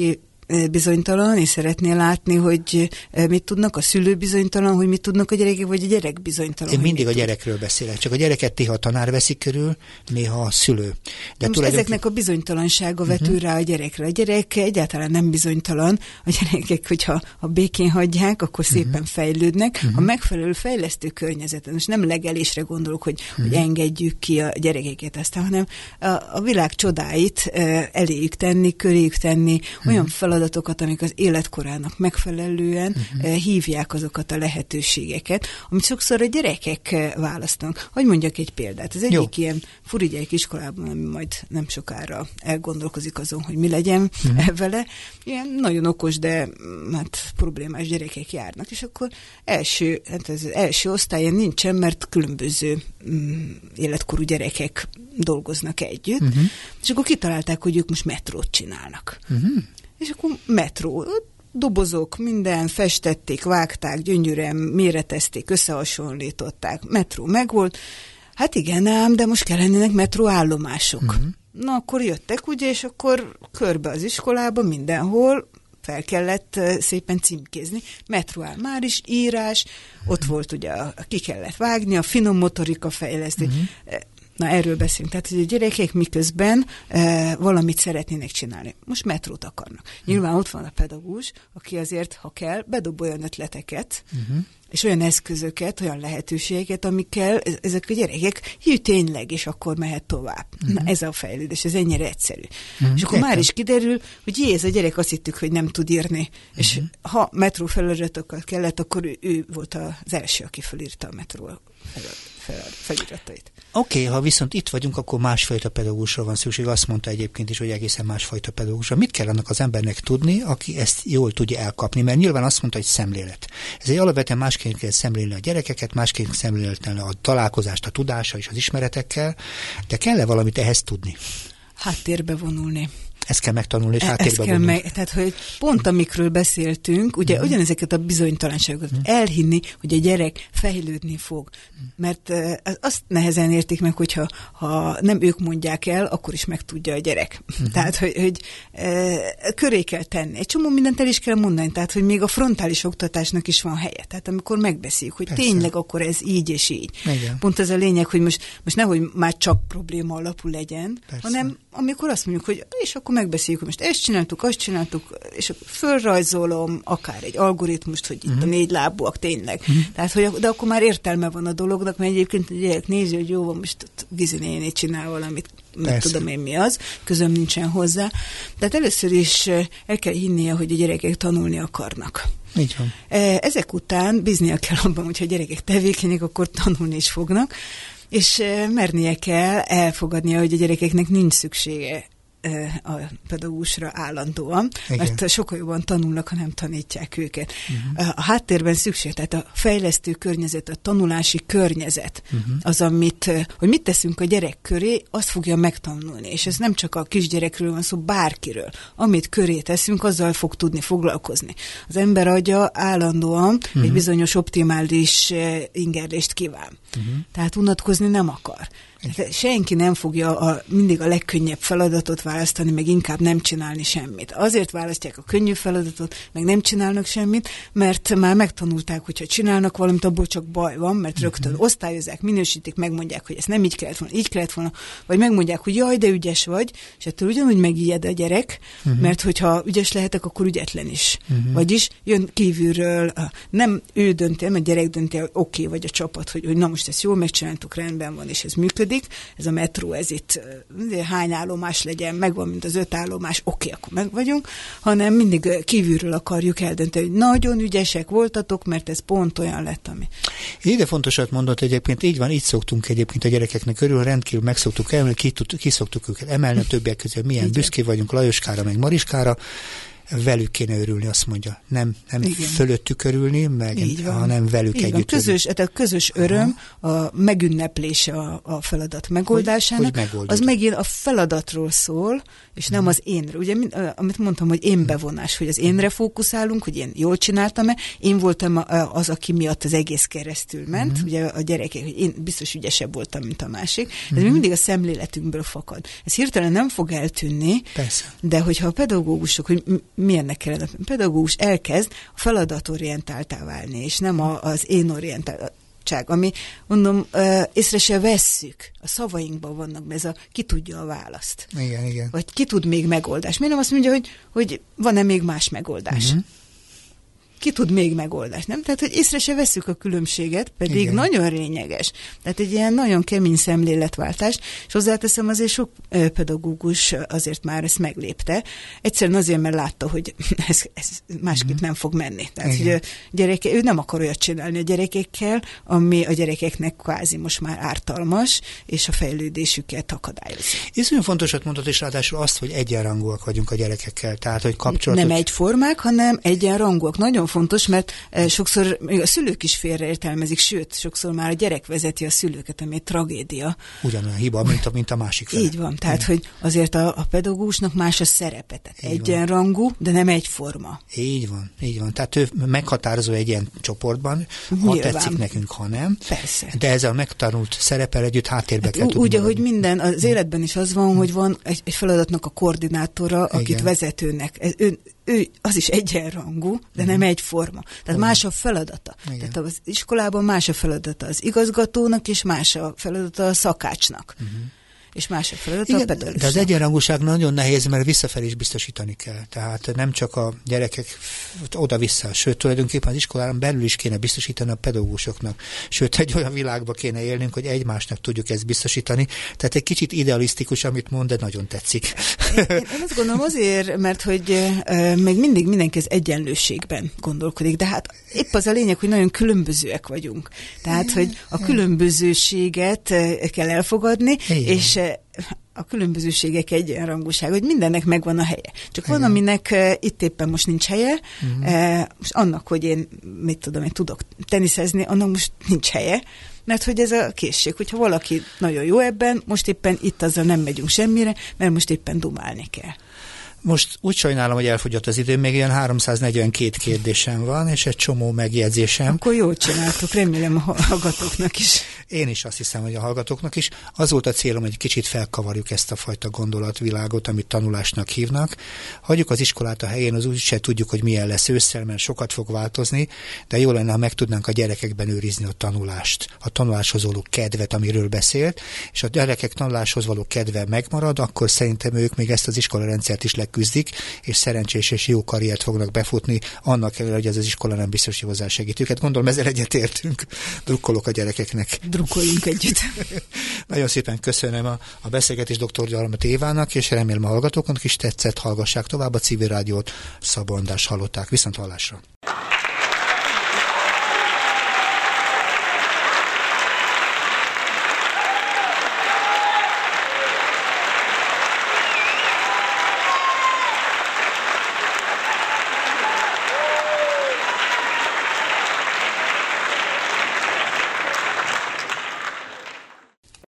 bizonytalan, és szeretnél látni, hogy mit tudnak, a szülő bizonytalan, hogy mit tudnak a gyerekek, vagy a gyerek bizonytalan. Én mindig a gyerekről beszélek, csak a gyereket néha a tanár veszik körül, néha a szülő. De Most tulajdonképpen... ezeknek a bizonytalansága vetül uh-huh. rá a gyerekre. A gyerek egyáltalán nem bizonytalan. A gyerekek, hogyha a békén hagyják, akkor szépen uh-huh. fejlődnek. Uh-huh. A megfelelő fejlesztő környezeten, most nem legelésre gondolok, hogy, uh-huh. hogy engedjük ki a gyerekeket aztán, hanem a, a világ csodáit eléjük tenni, köréjük tenni, uh-huh. olyan feladat feladatokat, amik az életkorának megfelelően uh-huh. hívják azokat a lehetőségeket, amit sokszor a gyerekek eh, választanak. Hogy mondjak egy példát. Ez egyik Jó. ilyen furigyek iskolában, ami majd nem sokára elgondolkozik azon, hogy mi legyen uh-huh. vele. Ilyen nagyon okos, de mm, hát problémás gyerekek járnak, és akkor első, hát az első osztályon nincsen, mert különböző mm, életkorú gyerekek dolgoznak együtt, uh-huh. és akkor kitalálták, hogy ők most metrót csinálnak. Uh-huh és akkor metró, dobozok, minden, festették, vágták, gyönyörűen méretezték, összehasonlították, metró megvolt. Hát igen, ám, de most kellenének metróállomások. Uh-huh. Na, akkor jöttek, ugye, és akkor körbe az iskolába, mindenhol, fel kellett szépen címkézni. Metróál már is, írás, ott volt ugye, ki kellett vágni, a finom motorika fejlesztés. Uh-huh. Na erről beszélünk. Tehát, hogy a gyerekek miközben e, valamit szeretnének csinálni. Most metrót akarnak. Nyilván ott van a pedagógus, aki azért, ha kell, bedob olyan ötleteket, uh-huh. és olyan eszközöket, olyan lehetőségeket, amikkel ezek a gyerekek hű tényleg, és akkor mehet tovább. Uh-huh. Na ez a fejlődés, ez ennyire egyszerű. Uh-huh. És akkor Értem. már is kiderül, hogy jé, ez a gyerek azt hittük, hogy nem tud írni. Uh-huh. És ha metró feladatokat kellett, akkor ő, ő volt az első, aki felírta a metró feliratait. Oké, okay, ha viszont itt vagyunk, akkor másfajta pedagógusra van szükség. Azt mondta egyébként is, hogy egészen másfajta pedagógusra. Mit kell annak az embernek tudni, aki ezt jól tudja elkapni? Mert nyilván azt mondta, hogy szemlélet. Ez egy alapvetően másként kell szemlélni a gyerekeket, másként szemlélni a találkozást, a tudása és az ismeretekkel, de kell-e valamit ehhez tudni? Háttérbe vonulni. Ezt kell megtanulni, és e- háttérbe kell meg, Tehát, hogy pont amikről beszéltünk, ugye uh-huh. ugyanezeket a bizonytalanságokat uh-huh. elhinni, hogy a gyerek fejlődni fog. Mert uh, azt nehezen értik meg, hogyha ha nem ők mondják el, akkor is megtudja a gyerek. Uh-huh. Tehát, hogy, hogy uh, köré kell tenni. Egy csomó mindent el is kell mondani, tehát, hogy még a frontális oktatásnak is van helye. Tehát, amikor megbeszéljük, hogy Persze. tényleg akkor ez így és így. Igen. Pont ez a lényeg, hogy most, most nehogy már csak probléma alapú legyen, Persze. hanem amikor azt mondjuk, hogy és akkor megbeszéljük, hogy most ezt csináltuk, azt csináltuk, és fölrajzolom akár egy algoritmust, hogy itt uh-huh. a mhm. négy lábúak tényleg. Uh-huh. Tehát, hogy, de akkor már értelme van a dolognak, mert egyébként a gyerek nézi, hogy jó van, most ott Gizi néni csinál valamit, nem tudom én mi az, közöm nincsen hozzá. Tehát először is el kell hinnie, hogy a gyerekek tanulni akarnak. Így van. Ezek után bíznia kell abban, hogyha a gyerekek tevékenyek, akkor tanulni is fognak és mernie kell elfogadnia, hogy a gyerekeknek nincs szüksége a pedagógusra állandóan, Igen. mert sokkal jobban tanulnak, ha nem tanítják őket. Uh-huh. A háttérben szükség, tehát a fejlesztő környezet, a tanulási környezet, uh-huh. az, amit, hogy mit teszünk a gyerek köré, azt fogja megtanulni. És ez nem csak a kisgyerekről van szó, bárkiről. Amit köré teszünk, azzal fog tudni foglalkozni. Az ember agya állandóan uh-huh. egy bizonyos optimális ingerlést kíván. Uh-huh. Tehát unatkozni nem akar. Senki nem fogja a, mindig a legkönnyebb feladatot választani, meg inkább nem csinálni semmit. Azért választják a könnyű feladatot, meg nem csinálnak semmit, mert már megtanulták, hogyha csinálnak valamit, abból csak baj van, mert mhm. rögtön osztályozzák, minősítik, megmondják, hogy ez nem így kellett volna, így kellett volna, vagy megmondják, hogy jaj, de ügyes vagy, és ettől ugyanúgy megijed a gyerek, uh-huh. mert hogyha ügyes lehetek, akkor ügyetlen is. Uh-huh. Vagyis jön kívülről, nem ő dönti, mert gyerek dönti, oké, okay, vagy a csapat, hogy, hogy na most ezt jól megcsináltuk, rendben van, és ez működik. Ez a metró, ez itt hány állomás legyen, megvan, mint az öt állomás, oké, akkor meg vagyunk, hanem mindig kívülről akarjuk eldönteni, hogy nagyon ügyesek voltatok, mert ez pont olyan lett, ami. Ide fontosat mondott egyébként, így van, így szoktunk egyébként a gyerekeknek örül, rendkívül meg szoktuk emelni, ki, ki szoktuk őket emelni többiek közül, milyen büszké vagyunk Lajoskára, meg Mariskára, velük kéne örülni, azt mondja. Nem, nem fölöttük örülni, meg, hanem velük Így együtt. Van. Közös, tehát a közös öröm, Aha. a megünneplése a, a feladat megoldásának, hogy, hogy az megint a feladatról szól, és nem az énről. Ugye, amit mondtam, hogy én bevonás, hogy az énre fókuszálunk, hogy én jól csináltam-e, én voltam az, aki miatt az egész keresztül ment, uh-huh. ugye a gyerekek, hogy én biztos ügyesebb voltam, mint a másik. Ez még mindig a szemléletünkből fakad. Ez hirtelen nem fog eltűnni, Persze. de hogyha a pedagógusok, hogy milyennek kellene. A pedagógus elkezd a feladatorientáltá válni, és nem a, az én orientál ami, mondom, észre se vesszük. A szavainkban vannak, ez a ki tudja a választ. Igen, igen. Vagy ki tud még megoldást. Miért nem azt mondja, hogy, hogy van-e még más megoldás? Uh-huh ki tud még megoldást, nem? Tehát, hogy észre se veszük a különbséget, pedig Igen. nagyon lényeges. Tehát egy ilyen nagyon kemény szemléletváltás, és hozzáteszem azért sok pedagógus azért már ezt meglépte. Egyszerűen azért, mert látta, hogy ez, ez másképp mm. nem fog menni. Tehát, Igen. hogy a gyereke, ő nem akar olyat csinálni a gyerekekkel, ami a gyerekeknek kvázi most már ártalmas, és a fejlődésüket akadályozza. Ez nagyon fontosat mondott, és ráadásul azt, hogy egyenrangúak vagyunk a gyerekekkel. Tehát, hogy kapcsolatot... Nem egyformák, hanem egyenrangúak. Nagyon fontos, mert eh, sokszor még a szülők is félreértelmezik, sőt, sokszor már a gyerek vezeti a szülőket, ami egy tragédia. Ugyanolyan hiba, mint a, mint a másik fele. Így van, tehát, hogy azért a, a pedagógusnak más a szerepe, tehát így egyenrangú, van. de nem egyforma. Így van, így van. Tehát ő meghatározó egy ilyen csoportban, ha Nyilván. tetszik nekünk, ha nem. Persze. De ez a megtanult szerepel együtt háttérbe hát, kell Úgy, ahogy minden, az életben is az van, hogy van egy, egy feladatnak a koordinátora, akit Igen. vezetőnek. Ez, ő, ő az is egyenrangú, de nem mhm. egyforma. Tehát más a feladata. Igen. Tehát az iskolában más a feladata az igazgatónak, és más a feladata a szakácsnak. Uh-huh és más a feladat Igen, a pedagógusnak. De az egyenrangúság nagyon nehéz, mert visszafelé is biztosítani kell. Tehát nem csak a gyerekek oda-vissza, sőt tulajdonképpen az iskolán belül is kéne biztosítani a pedagógusoknak. Sőt, egy olyan világba kéne élnünk, hogy egymásnak tudjuk ezt biztosítani. Tehát egy kicsit idealisztikus, amit mond, de nagyon tetszik. Én, én azt gondolom azért, mert hogy uh, még mindig mindenki az egyenlőségben gondolkodik, de hát épp az a lényeg, hogy nagyon különbözőek vagyunk. Tehát, hogy a különbözőséget kell elfogadni, Igen. és a különbözőségek egyenrangúság, hogy mindennek megvan a helye. Csak Igen. van, aminek itt éppen most nincs helye, uh-huh. uh, most annak, hogy én, mit tudom, én tudok teniszezni, annak most nincs helye, mert hogy ez a készség, hogyha valaki nagyon jó ebben, most éppen itt azzal nem megyünk semmire, mert most éppen dumálni kell. Most úgy sajnálom, hogy elfogyott az idő, még ilyen 342 kérdésem van, és egy csomó megjegyzésem. Akkor jól csináltuk, remélem a hallgatóknak is. Én is azt hiszem, hogy a hallgatóknak is. Az volt a célom, hogy kicsit felkavarjuk ezt a fajta gondolatvilágot, amit tanulásnak hívnak. Hagyjuk az iskolát a helyén, az úgyse tudjuk, hogy milyen lesz ősszel, mert sokat fog változni, de jó lenne, ha meg tudnánk a gyerekekben őrizni a tanulást, a tanuláshoz való kedvet, amiről beszélt, és a gyerekek tanuláshoz való kedve megmarad, akkor szerintem ők még ezt az iskolarendszert is leküzdik, és szerencsés és jó karriert fognak befutni, annak ellenére, hogy ez az iskola nem biztos, hogy hozzá segít őket. Gondolom ezzel egyetértünk. Drukkolok a gyerekeknek drukkoljunk együtt. Nagyon szépen köszönöm a, a beszélgetést dr. Gyarmat Évának, és remélem a hallgatóknak is tetszett, hallgassák tovább a civil rádiót, Szabondás hallották. Viszont hallásra!